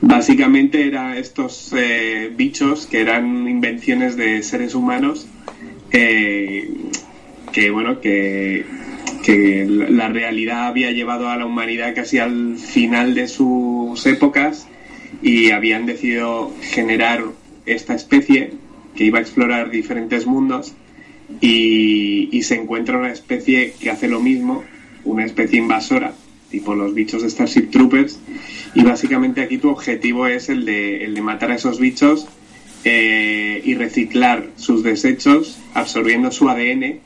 básicamente eran estos eh, bichos que eran invenciones de seres humanos que, bueno, que la realidad había llevado a la humanidad casi al final de sus épocas y habían decidido generar esta especie que iba a explorar diferentes mundos y, se encuentra una especie que hace lo mismo, una especie invasora, tipo los bichos de Starship Troopers, y básicamente aquí tu objetivo es el de, el de matar a esos bichos eh, y reciclar sus desechos, absorbiendo su ADN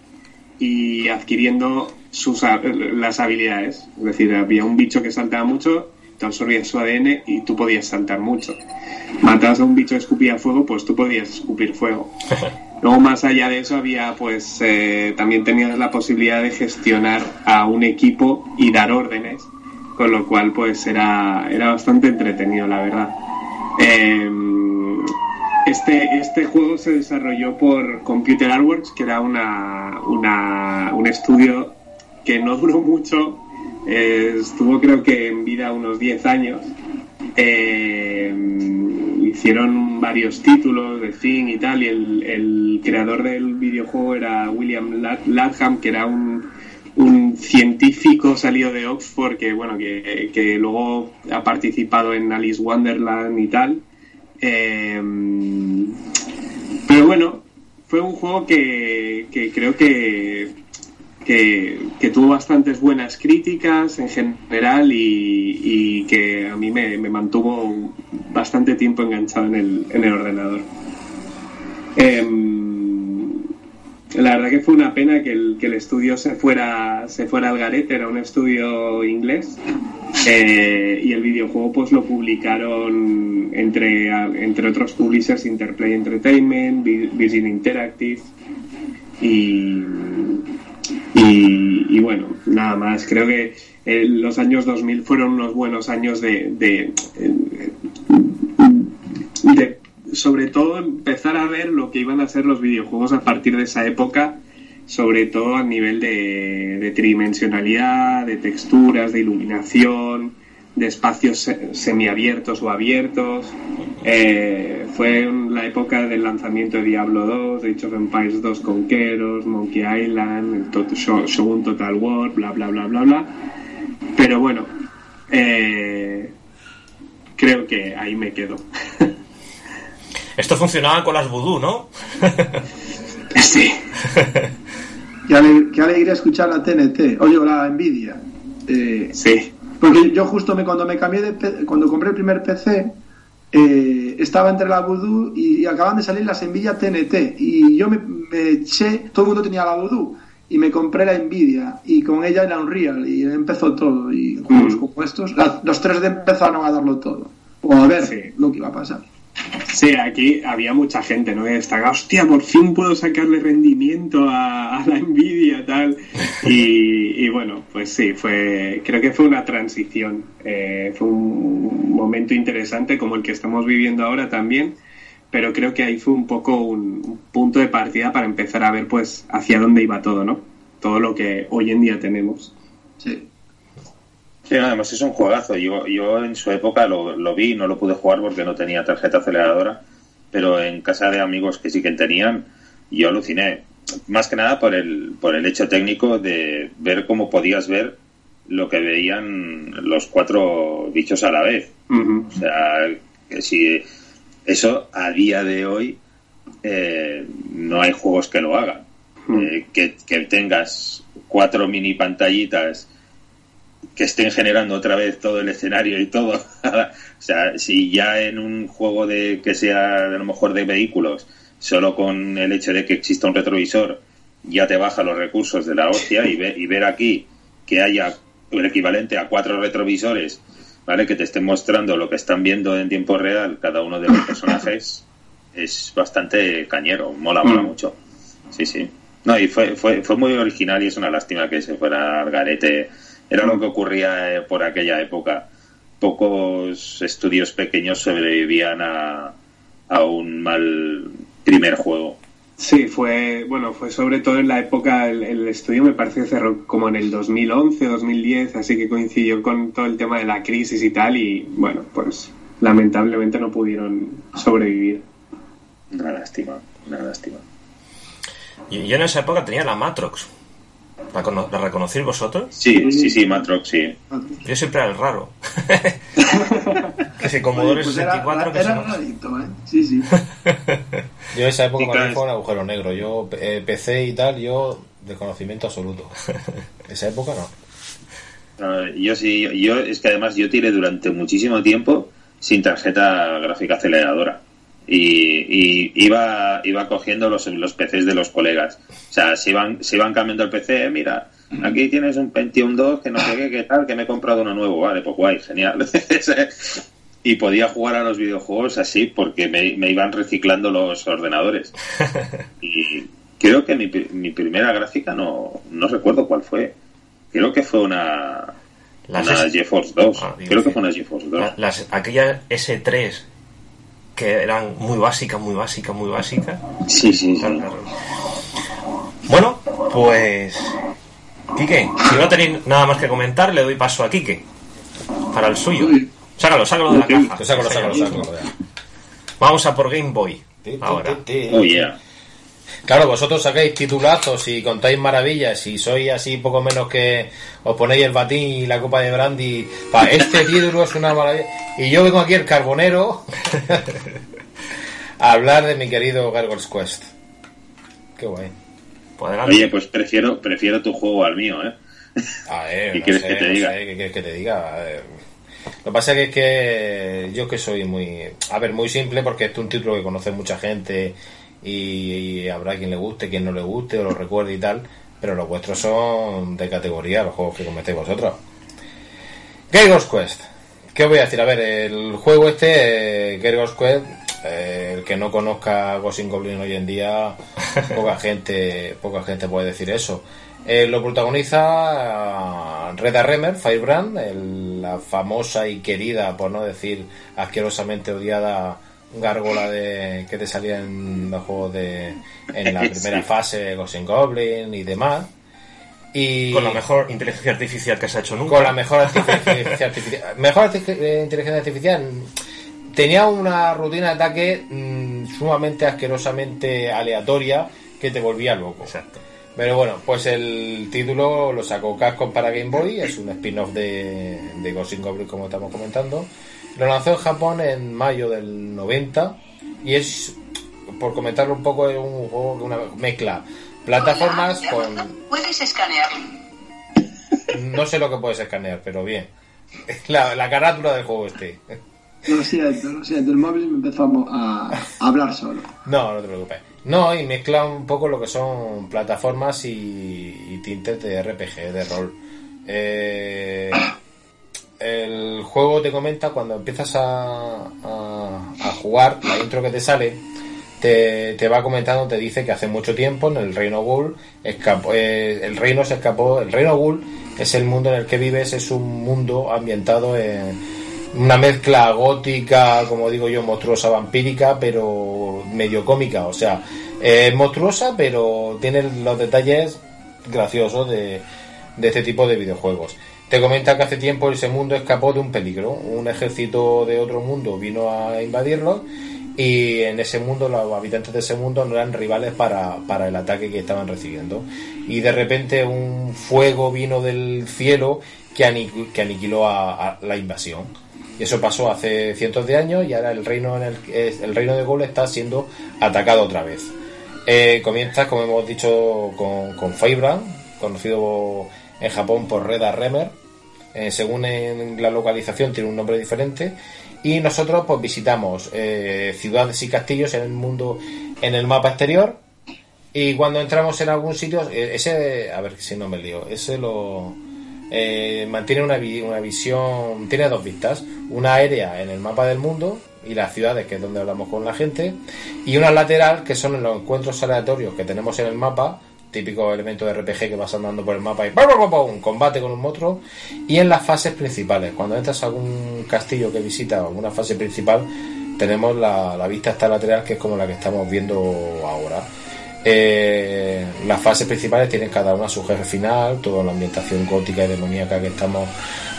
y adquiriendo sus, las habilidades. Es decir, había un bicho que saltaba mucho, te absorbía su ADN y tú podías saltar mucho. Matabas a un bicho que escupía fuego, pues tú podías escupir fuego. Luego, más allá de eso, había, pues, eh, también tenías la posibilidad de gestionar a un equipo y dar órdenes, con lo cual, pues, era, era bastante entretenido, la verdad. Em, este, este juego se desarrolló por Computer Artworks, que era una, un estudio que no duró mucho, eh, estuvo creo que en vida unos 10 años. Eh, hicieron varios títulos de Thing y tal, y el, creador del videojuego era William Latham, que era un, científico salido de Oxford que, bueno, que, luego ha participado en Alice Wonderland y tal. Em, pero bueno, fue un juego que, que creo que que, tuvo bastantes buenas críticas en general y, que a mí me, mantuvo bastante tiempo enganchado en el, en el ordenador. Em, la verdad que fue una pena que el, estudio se fuera, se fuera al garete, era un estudio inglés. eh, y el videojuego pues lo publicaron entre, entre otros publishers Interplay Entertainment, Vi- Virgin Interactive y, y, y bueno, nada más. Creo que eh, los años 2000 fueron unos buenos años de, de, de, sobre todo, empezar a ver lo que iban a ser los videojuegos a partir de esa época, sobre todo a nivel de, de tridimensionalidad, de texturas, de iluminación, de espacios se- semiabiertos o abiertos. Eh, fue en la época del lanzamiento de Diablo 2, Age of Empires 2 Conqueros, Monkey Island, el Shogun Total War, bla bla bla bla bla. Pero bueno, eh, creo que ahí me quedo. Esto funcionaba con las vudú, ¿no? sí. Qué alegría escuchar la TNT. Oye, la Nvidia. Eh, Sí. Porque yo justo me, cuando me cambié de cuando compré el primer PC eh, estaba entre la Voodoo y, y acaban de salir las Nvidia TNT y yo me, me eché, todo el mundo tenía la Voodoo y me compré la Nvidia y con ella era Unreal y empezó todo y juegos Mm. como estos, la- los 3D empezaron a darlo todo o a ver Sí. lo que iba a pasar. Sí, aquí había mucha gente, ¿no? Que destacaba, hostia, por fin puedo sacarle rendimiento a, a la Nvidia, tal. Y, y bueno, pues sí, fue, creo que fue una transición. Eh, fue un momento interesante como el que estamos viviendo ahora también. Pero creo que ahí fue un poco un, un punto de partida para empezar a ver, pues, hacia dónde iba todo, ¿no? Todo lo que hoy en día tenemos. Sí. Sí, además es un juegazo. Yo, yo en su época lo, lo vi, no lo pude jugar porque no tenía tarjeta aceleradora, pero en casa de amigos que sí que tenían, yo aluciné. Más que nada por el, por el hecho técnico de ver cómo podías ver lo que veían los cuatro bichos a la vez. O sea, que si eso a día de hoy eh, no hay juegos que lo hagan. Eh, que, que tengas cuatro mini pantallitas que estén generando otra vez todo el escenario y todo. o sea, si ya en un juego de que sea a lo mejor de vehículos, solo con el hecho de que exista un retrovisor, ya te baja los recursos de la hostia y, ve- y ver aquí que haya el equivalente a cuatro retrovisores, ¿vale? Que te estén mostrando lo que están viendo en tiempo real cada uno de los personajes, es bastante cañero, mola, mola Mm. mucho. Sí, sí. No, y fue, fue, fue muy original y es una lástima que se fuera al garete. Era lo que ocurría eh, por aquella época. Pocos estudios pequeños sobrevivían a, a un mal primer juego. Sí, fue, bueno, fue sobre todo en la época, el, el estudio me parece que cerró como en el 2011, 2010, así que coincidió con todo el tema de la crisis y tal, y bueno, pues lamentablemente no pudieron sobrevivir. Una lástima, una lástima. Y yo en esa época tenía la Matrox. ¿La, cono- la reconocéis vosotros? Sí, sí, sí, Matrox, sí. Yo siempre era el raro. que si Commodore pues era, 64 que era se nos- ¿eh? Sí, sí. Yo en esa época para mí fue un agujero negro. Yo, eh, PC y tal, yo desconocimiento absoluto. esa época no. Ah, yo sí, yo, yo- es que además yo tiré durante muchísimo tiempo sin tarjeta gráfica aceleradora. Y, y iba, iba cogiendo los, los PCs de los colegas. O sea, se iban, se iban cambiando el PC, mira, aquí tienes un Pentium 2 que no sé qué, qué tal, que me he comprado uno nuevo. Vale, pues guay, genial. y podía jugar a los videojuegos así porque me, me iban reciclando los ordenadores. Y creo que mi, mi primera gráfica no, no recuerdo cuál fue. Creo que fue una, Las una GeForce 2. Ah, creo que fue una GeForce 2. La- las, aquellas S3 que eran muy básicas, muy básicas, muy básicas. Sí, sí, sí. Bueno, pues. Quique, si no tenéis nada más que comentar, le doy paso a Quique. Para el suyo. Uy. Sácalo, sácalo de la caja. Sácalo, sácalo, sácalo. Vamos a por Game Boy. Ahora. Oh, yeah. Claro, vosotros sacáis titulazos y contáis maravillas y sois así poco menos que os ponéis el batín y la copa de brandy. Pa, este título es una maravilla. Y yo vengo aquí el carbonero a hablar de mi querido Gargoyle's Quest. Qué guay. Pues. Oye, pues prefiero, prefiero tu juego al mío, ¿eh? A ver, ¿Qué no quieres sé, que te no diga? sé, ¿qué quieres que te diga? A ver. Lo que pasa es que, yo que soy muy... A ver, muy simple porque es un título que conoce mucha gente y, habrá quien le guste, quien no le guste o lo recuerde y tal, pero los vuestros son de categoría, los juegos que cometéis vosotros. Gears Quest. ¿Qué os voy a decir? A ver, el juego este, eh, Quest, eh, el que no conozca Ghost Goblin hoy en día, poca gente, poca gente puede decir eso. Eh, lo protagoniza Reda Remer, Firebrand, la famosa y querida, por no decir asquerosamente odiada gárgola de que te salía en los juegos de en la primera fase Ghost Goblin y demás. Y con la mejor inteligencia artificial que se ha hecho nunca. Con la mejor inteligencia artificial mejor eh, inteligencia artificial. Tenía una rutina de ataque mm, sumamente asquerosamente aleatoria que te volvía loco. Exacto. Pero bueno, pues el título lo sacó Capcom para Game Boy, es un spin-off de, de Ghost Goblin como estamos comentando. Lo lanzó en Japón en mayo del 90 y es, por comentarlo un poco, es un juego que una mezcla plataformas con... ¿Puedes escanear? No sé lo que puedes escanear, pero bien. La, la carátula del juego este. Lo siento, lo siento, el móvil me empezó a, a hablar solo. No, no te preocupes. No, y mezcla un poco lo que son plataformas y, tintes de RPG, de rol. Eh, el juego te comenta cuando empiezas a, a, jugar, la intro que te sale, te, te, va comentando, te dice que hace mucho tiempo en el Reino Ghoul eh, el reino se escapó, el Reino Ghoul es el mundo en el que vives, es un mundo ambientado en una mezcla gótica, como digo yo, monstruosa vampírica, pero medio cómica, o sea, es monstruosa, pero tiene los detalles graciosos de, de este tipo de videojuegos. Te comenta que hace tiempo ese mundo escapó de un peligro. Un ejército de otro mundo vino a invadirlo y en ese mundo los habitantes de ese mundo no eran rivales para, para el ataque que estaban recibiendo. Y de repente un fuego vino del cielo que, aniquiló a, la invasión. Y eso pasó hace cientos de años y ahora el reino, en el, el reino de Gol está siendo atacado otra vez. Eh, comienza, como hemos dicho, con, con conocido en Japón por Reda Remer, eh, según en la localización tiene un nombre diferente. Y nosotros pues visitamos eh, ciudades y castillos en el mundo en el mapa exterior. Y cuando entramos en algún sitio eh, ese a ver si no me lío ese lo mantiene una, una visión tiene dos vistas una aérea en el mapa del mundo y las ciudades que es donde hablamos con la gente y una lateral que son los encuentros aleatorios que tenemos en el mapa típico elemento de RPG que vas andando por el mapa y combate con un monstruo. Y en las fases principales cuando entras a algún castillo que visitas o alguna fase principal tenemos la, vista esta lateral que es como la que estamos viendo ahora. Eh, las fases principales tienen cada una su jefe final toda la ambientación gótica y demoníaca que estamos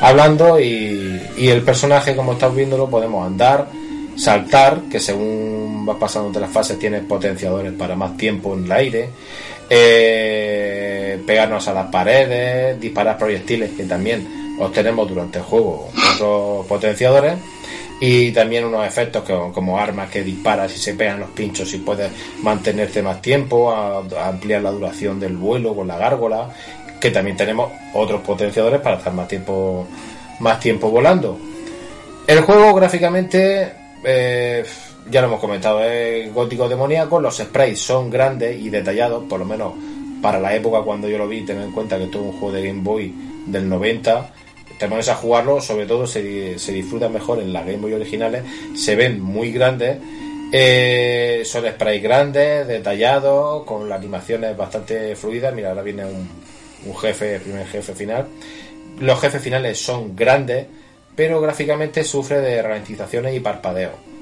hablando y, y el personaje como estás viéndolo podemos andar saltar que según vas pasando entre las fases tienes potenciadores para más tiempo en el aire eh, pegarnos a las paredes, disparar proyectiles que también obtenemos durante el juego, otros potenciadores y también unos efectos como armas que disparas y se pegan los pinchos y puedes mantenerte más tiempo, ampliar la duración del vuelo con la gárgola, que también tenemos otros potenciadores para estar más tiempo más tiempo volando. El juego gráficamente eh, ya lo hemos comentado, es gótico demoníaco, los sprites son grandes y detallados, por lo menos para la época cuando yo lo vi, ten en cuenta que esto es un juego de Game Boy del 90, te pones a jugarlo, sobre todo se, se disfruta mejor en las Game Boy originales, se ven muy grandes, eh, son sprites grandes, detallados, con las animaciones bastante fluidas, mira, ahora viene un, un jefe, el primer jefe final, los jefes finales son grandes, pero gráficamente sufre de ralentizaciones y parpadeos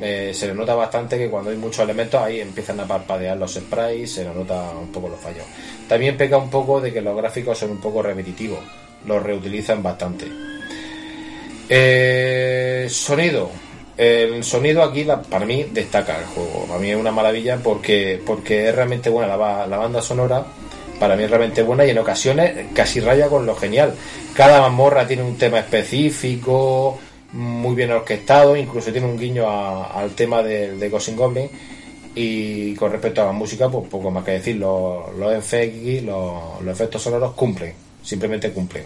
eh, se le nota bastante que cuando hay muchos elementos ahí empiezan a parpadear los sprays, se le nota un poco los fallos. También peca un poco de que los gráficos son un poco repetitivos, los reutilizan bastante. Eh, sonido. El sonido aquí para mí destaca el juego. Para mí es una maravilla porque, porque es realmente buena la, la banda sonora. Para mí es realmente buena y en ocasiones casi raya con lo genial. Cada mazmorra tiene un tema específico, muy bien orquestado, incluso tiene un guiño al tema de, de Ghost Goblin. Y con respecto a la música, pues poco más que decir, los, los, los, efectos sonoros cumplen, simplemente cumplen.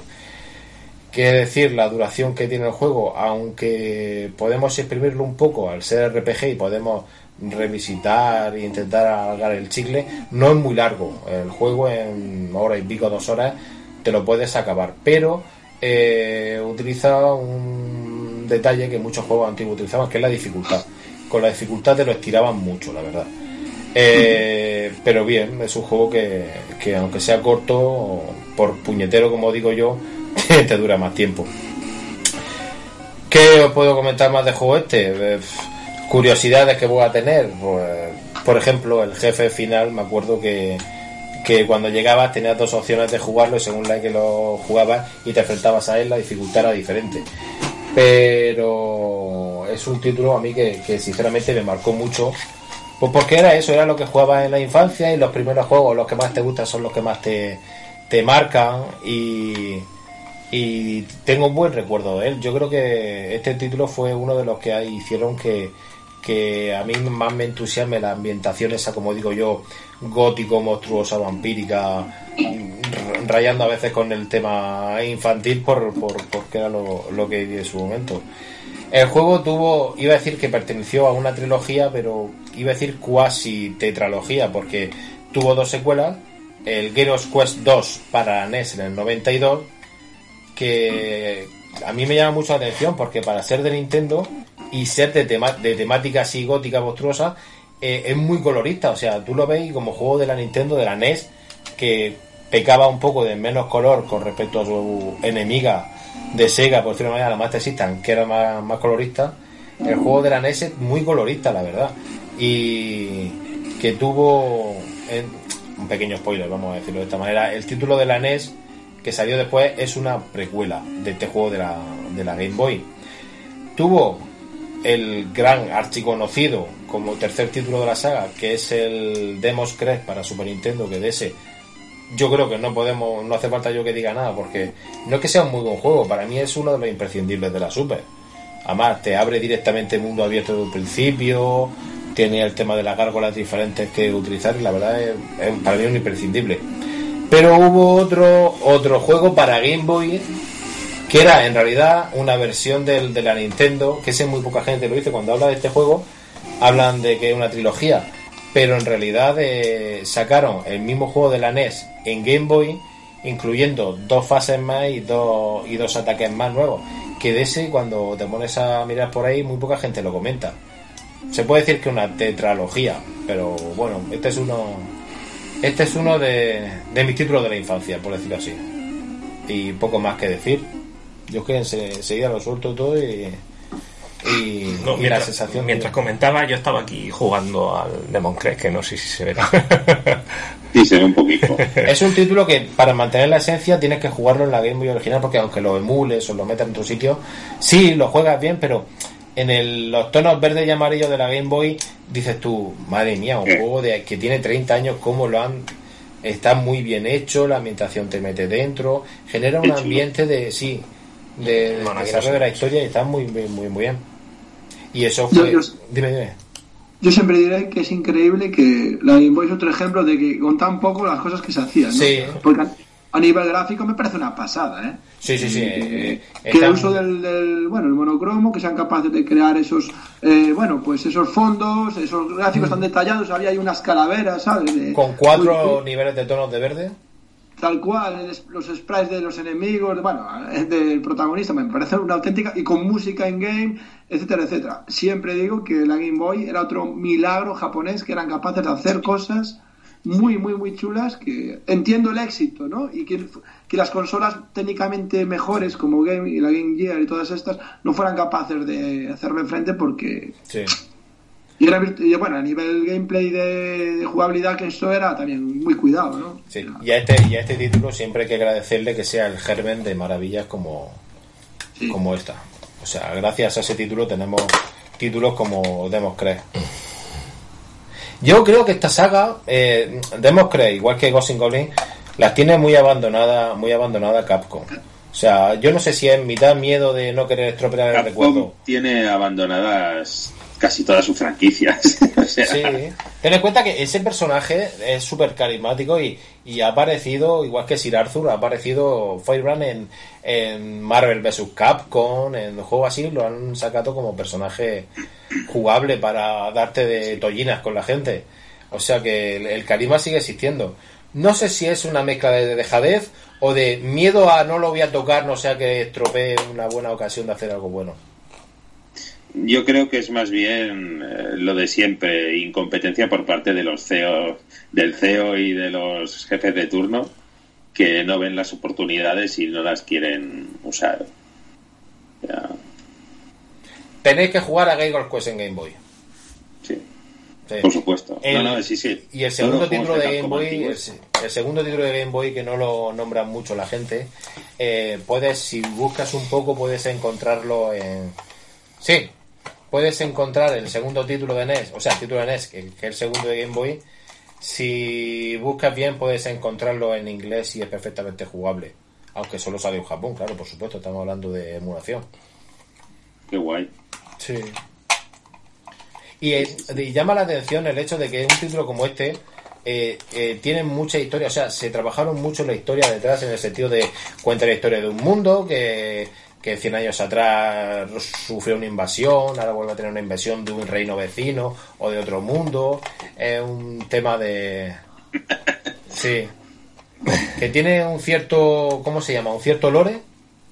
Quiere decir, la duración que tiene el juego, aunque podemos exprimirlo un poco al ser RPG y podemos revisitar e intentar alargar el chicle. No es muy largo, el juego en hora y pico, dos horas, te lo puedes acabar, pero eh, utiliza un detalle que muchos juegos antiguos utilizaban, que es la dificultad. Con la dificultad te lo estiraban mucho, la verdad. Eh, pero bien, es un juego que, que aunque sea corto, por puñetero como digo yo, te dura más tiempo. ¿Qué os puedo comentar más de juego este? Eh, curiosidades que voy a tener. Pues, por ejemplo, el jefe final, me acuerdo que, que cuando llegabas tenías dos opciones de jugarlo y según la que lo jugabas y te enfrentabas a él, la dificultad era diferente. Pero es un título a mí que, sinceramente me marcó mucho. Pues porque era eso, era lo que jugabas en la infancia y los primeros juegos, los que más te gustan son los que más te, te marcan y, y tengo un buen recuerdo de él. Yo creo que este título fue uno de los que hicieron que, que a mí más me entusiasme la ambientación esa, como digo yo, gótico, monstruosa, vampírica, rayando a veces con el tema infantil por, por porque era lo, lo que vi en su momento. El juego tuvo, iba a decir que perteneció a una trilogía, pero iba a decir cuasi tetralogía, porque tuvo dos secuelas, el Geros Quest 2 para NES en el 92, que a mí me llama mucho la atención, porque para ser de Nintendo y ser de, de temática así gótica, monstruosa, eh, es muy colorista, o sea, tú lo ves como juego de la Nintendo, de la NES, que pecaba un poco de menos color con respecto a su enemiga de Sega, por decirlo de manera, la Master System, que era más, colorista. El juego de la NES es muy colorista, la verdad. Y que tuvo, un pequeño spoiler, vamos a decirlo de esta manera, el título de la NES que salió después es una precuela de este juego de la Game Boy. Tuvo el gran archiconocido como tercer título de la saga, que es el Demos Crest para Super Nintendo, que de ese yo creo que no podemos, no hace falta yo que diga nada, porque no es que sea un muy buen juego, para mí es uno de los imprescindibles de la Super. Además, te abre directamente mundo abierto desde un principio, tiene el tema de las gárgolas diferentes que utilizar y la verdad es, para mí un imprescindible. Pero hubo otro, otro juego para Game Boy que era en realidad una versión del, de la Nintendo, que sé muy poca gente lo dice cuando habla de este juego, hablan de que es una trilogía, pero en realidad eh, sacaron el mismo juego de la NES en Game Boy, incluyendo dos fases más y dos, y dos ataques más nuevos, que de ese cuando te pones a mirar por ahí muy poca gente lo comenta. Se puede decir que una tetralogía, pero bueno, este es uno este es uno de, de mis títulos de la infancia, por decirlo así. Y poco más que decir. Yo que enseguida lo suelto todo y, y, mientras, la sensación. Mientras comentaba, yo estaba aquí jugando al Demon Crest, que no sé si se verá. sí, se ve un poquito. es un título que para mantener la esencia tienes que jugarlo en la Game Boy original, porque aunque lo emules o lo metas en otro sitio, sí, lo juegas bien, pero en el, los tonos verdes y amarillos de la Game Boy dices tú, madre mía, un juego de, que tiene 30 años, cómo lo han está muy bien hecho, la ambientación te mete dentro, genera un ambiente de sí, de, de la historia y está muy, muy, muy bien. Y eso fue. Yo, yo, dime, dime. Yo siempre diré que es increíble que la Game Boy es otro ejemplo de que con tan poco las cosas que se hacían. ¿no? Sí. Porque a nivel gráfico me parece una pasada, ¿eh? Sí, sí, sí. Que, Eh, que el uso del, del, bueno, el monocromo, que sean capaces de crear esos, eh, bueno, pues esos fondos, esos gráficos tan detallados, había ahí unas calaveras, ¿sabes? Mm. Con cuatro uy, niveles de tonos de verde. Tal cual, los sprites de los enemigos, bueno, eh, del protagonista, me parece una auténtica, y con música in game, etcétera, etcétera. Siempre digo que la Game Boy era otro milagro japonés que eran capaces de hacer cosas muy, muy, muy chulas, que entiendo el éxito, ¿no? Y que, que las consolas técnicamente mejores como Game y la Game Gear y todas estas no fueran capaces de hacerle frente porque Sí. Y era y bueno a nivel gameplay de, de jugabilidad que esto era también muy cuidado no Sí, y a este, y a este título siempre hay que agradecerle que sea el germen de maravillas como, Sí. como esta. O sea, gracias a ese título tenemos títulos como Demos. Yo creo que esta saga, eh, Demos Crest, igual que Ghost in Goblin, las tiene muy abandonada, muy abandonada Capcom. O sea, yo no sé si es mitad miedo de no querer estropear el Capcom recuerdo. tiene abandonadas casi todas sus franquicias. o sea, Sí, ten en cuenta que ese personaje es súper carismático y, y ha aparecido, igual que Sir Arthur, ha aparecido Firebrand en, en Marvel vs. Capcom, en juegos así, lo han sacado como personaje jugable para darte de tollinas con la gente. O sea que el, el carisma sigue existiendo. No sé si es una mezcla de dejadez o de miedo a no lo voy a tocar, no sea que estropee una buena ocasión de hacer algo bueno. Yo creo que es más bien eh, lo de siempre, incompetencia por parte de los CEO, del CEO y de los jefes de turno que no ven las oportunidades y no las quieren usar. Ya, Tenéis que jugar a Gregor Quest en Game Boy. sí, Sí. por supuesto. El- no, no, sí, sí. Y el segundo título de Game Boy, el segundo título de Game Boy que no lo nombran mucho la gente, eh, puedes, si buscas un poco, puedes encontrarlo en... Sí, puedes encontrar el segundo título de NES, o sea, el título de NES, que, que es el segundo de Game Boy, si buscas bien puedes encontrarlo en inglés y es perfectamente jugable. Aunque solo sale en Japón, claro, por supuesto, estamos hablando de emulación. Qué guay. Sí. Y, eh, y llama la atención el hecho de que un título como este eh, eh, tiene mucha historia, o sea, se trabajaron mucho la historia detrás en el sentido de cuenta la historia de un mundo que, que 100 años atrás sufrió una invasión, ahora vuelve a tener una invasión de un reino vecino o de otro mundo. Es un tema de... Sí. Que tiene un cierto... ¿Cómo se llama? Un cierto lore,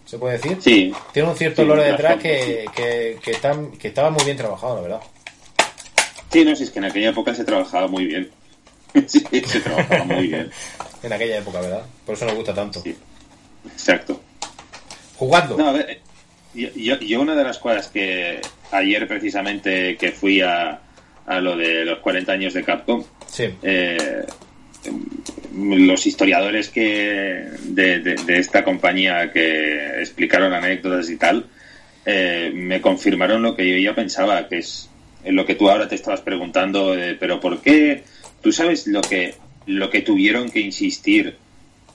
se puede decir. Sí, Tiene un cierto Sí, lore detrás que, que, que, que estaba muy bien trabajado, la verdad. sí, no, si es que en aquella época se trabajaba muy bien. sí, se trabajaba muy bien. En aquella época, ¿verdad? Por eso nos gusta tanto. Sí. Exacto. Jugadlo. No, a ver, yo, yo- yo una de las cosas que ayer precisamente que fui a, a lo de los 40 años de Capcom, Sí. eh, los historiadores que de, de- de esta compañía que explicaron anécdotas y tal, eh, me confirmaron lo que yo ya pensaba, que es lo que tú ahora te estabas preguntando, de, pero ¿por qué? ¿Tú sabes lo que, lo que tuvieron que insistir,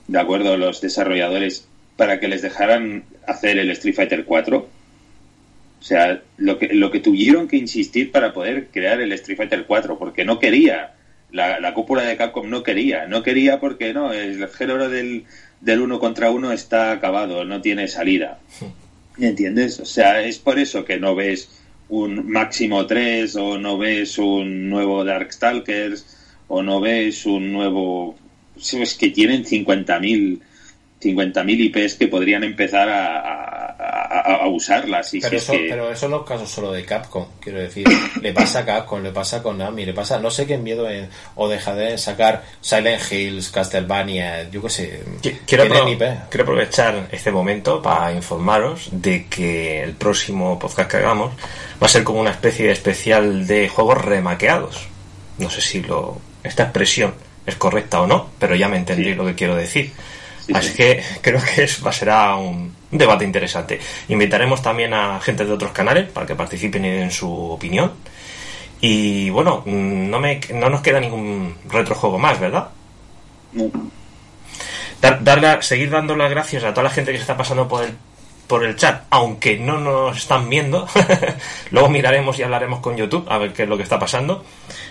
de acuerdo, los desarrolladores para que les dejaran hacer el Street Fighter 4? O sea, lo que, lo que tuvieron que insistir para poder crear el Street Fighter 4, porque no quería, la, la cúpula de Capcom no quería, no quería porque no, el género del, del uno contra uno está acabado, no tiene salida. ¿Entiendes? O sea, es por eso que no ves un Máximo 3 o no ves un nuevo Darkstalkers o no ves un nuevo... Es que tienen 50.000 50.000 IPs que podrían empezar a, a- a- a usarlas. Y Pero si es eso, que- pero eso no es caso solo de Capcom, quiero decir. Le pasa a Capcom, le pasa a Konami, le pasa, no sé qué miedo en, o deja de sacar Silent Hills, Castlevania, yo qué sé. Qui- Quiero, Tienen apro- IP. quiero aprovechar este momento para informaros de que el próximo podcast que hagamos va a ser como una especie de especial de juegos remaqueados. No sé si lo, esta expresión es correcta o no, pero ya me entendí Sí. lo que quiero decir. Sí, Así sí. que creo que es, va, será un, un debate interesante. Invitaremos también a gente de otros canales para que participen en su opinión. Y bueno, no, me, no nos queda ningún retrojuego más, ¿verdad? No. Dar- seguir dando las gracias a toda la gente que se está pasando por el, por el chat, aunque no nos están viendo. Luego miraremos y hablaremos con YouTube a ver qué es lo que está pasando.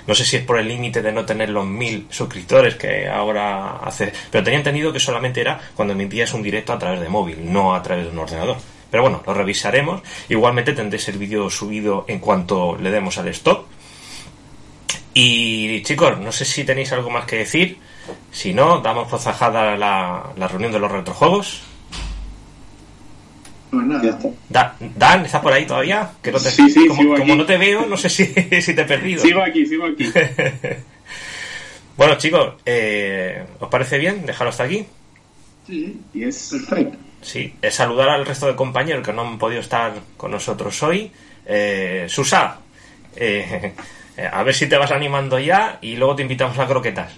No sé si es por el límite de no tener los mil suscriptores que ahora hace. Pero tenía entendido que solamente era cuando emitías un directo a través de móvil, no a través de un ordenador. Pero bueno, lo revisaremos. Igualmente tendréis el vídeo subido en cuanto le demos al stop. Y chicos, no sé si tenéis algo más que decir. Si no, damos por zajada la, la reunión de los retrojuegos. Pues Ya nada. está. Da- Dan, ¿estás por ahí todavía? Que no te- Sí, sí, como, sigo como aquí. no te veo, no sé si, si te he perdido. Sigo aquí, sigo aquí. Bueno, chicos, eh, ¿os parece bien dejarlo hasta aquí? Sí, perfecto. Sí, eh, saludar al resto de compañeros que no han podido estar con nosotros hoy. Eh, Susa, eh, a ver si te vas animando ya y luego te invitamos a croquetas.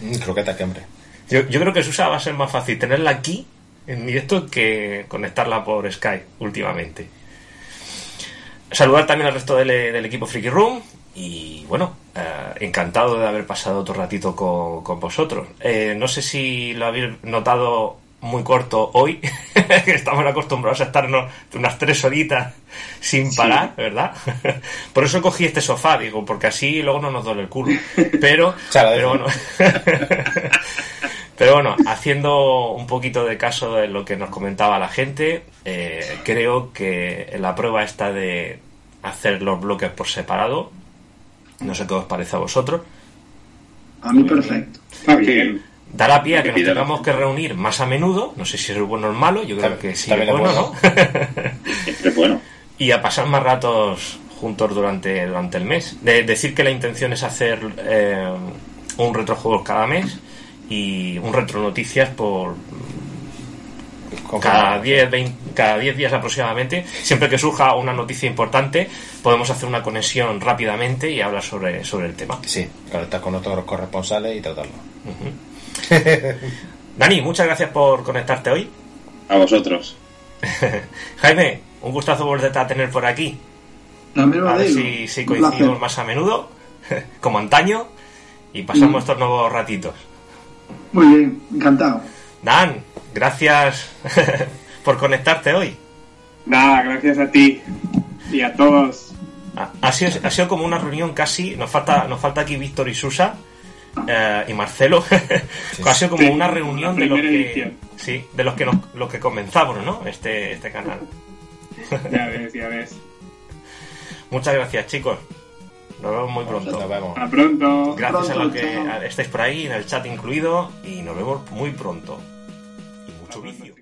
Mm, croqueta que hambre. Yo, yo creo que Susa va a ser más fácil tenerla aquí en directo que conectarla por Skype últimamente. Saludar también al resto del, del equipo Freaky Room y bueno, eh, encantado de haber pasado otro ratito con, con vosotros. Eh, no sé si lo habéis notado muy corto hoy, que estamos acostumbrados a estarnos unas tres horitas sin parar, ¿verdad? Por eso cogí este sofá, digo, porque así luego no nos duele el culo. Pero, pero bueno. Pero bueno, haciendo un poquito de caso de lo que nos comentaba la gente, eh, creo que la prueba esta de hacer los bloques por separado, no sé qué os parece a vosotros. A mí perfecto. Está bien. Dará pie a que nos tengamos que reunir más a menudo, no sé si es bueno o malo, yo creo que sí es bueno, ¿no? Es bueno. y a pasar más ratos juntos durante, durante el mes. De, decir que la intención es hacer eh, un retrojuegos cada mes y un retro noticias por cada 10 20 cada 10 días aproximadamente. Siempre que surja una noticia importante podemos hacer una conexión rápidamente y hablar sobre, sobre el tema. Sí, conectar con otros corresponsales y tratarlo. Dani muchas gracias por conectarte hoy. A vosotros. Jaime un gustazo volverte a tener por aquí. A ver si, si coincidimos más a menudo como antaño y pasamos Mm. estos nuevos ratitos Muy bien, encantado. Dan gracias por conectarte hoy Nada, gracias a ti y a todos. Ha, sido, ha sido como una reunión casi. Nos falta, nos falta aquí Víctor y Susa eh, y Marcelo. ha sido como Sí, una reunión de los que, sí, de los que nos, los que comenzamos, ¿no? Este, este canal. Ya ves, ya ves. Muchas gracias, chicos. Nos vemos muy pronto. Nos vemos. A pronto. Gracias a los que chao. estáis por ahí, en el chat incluido, y nos vemos muy pronto. Y mucho vicio.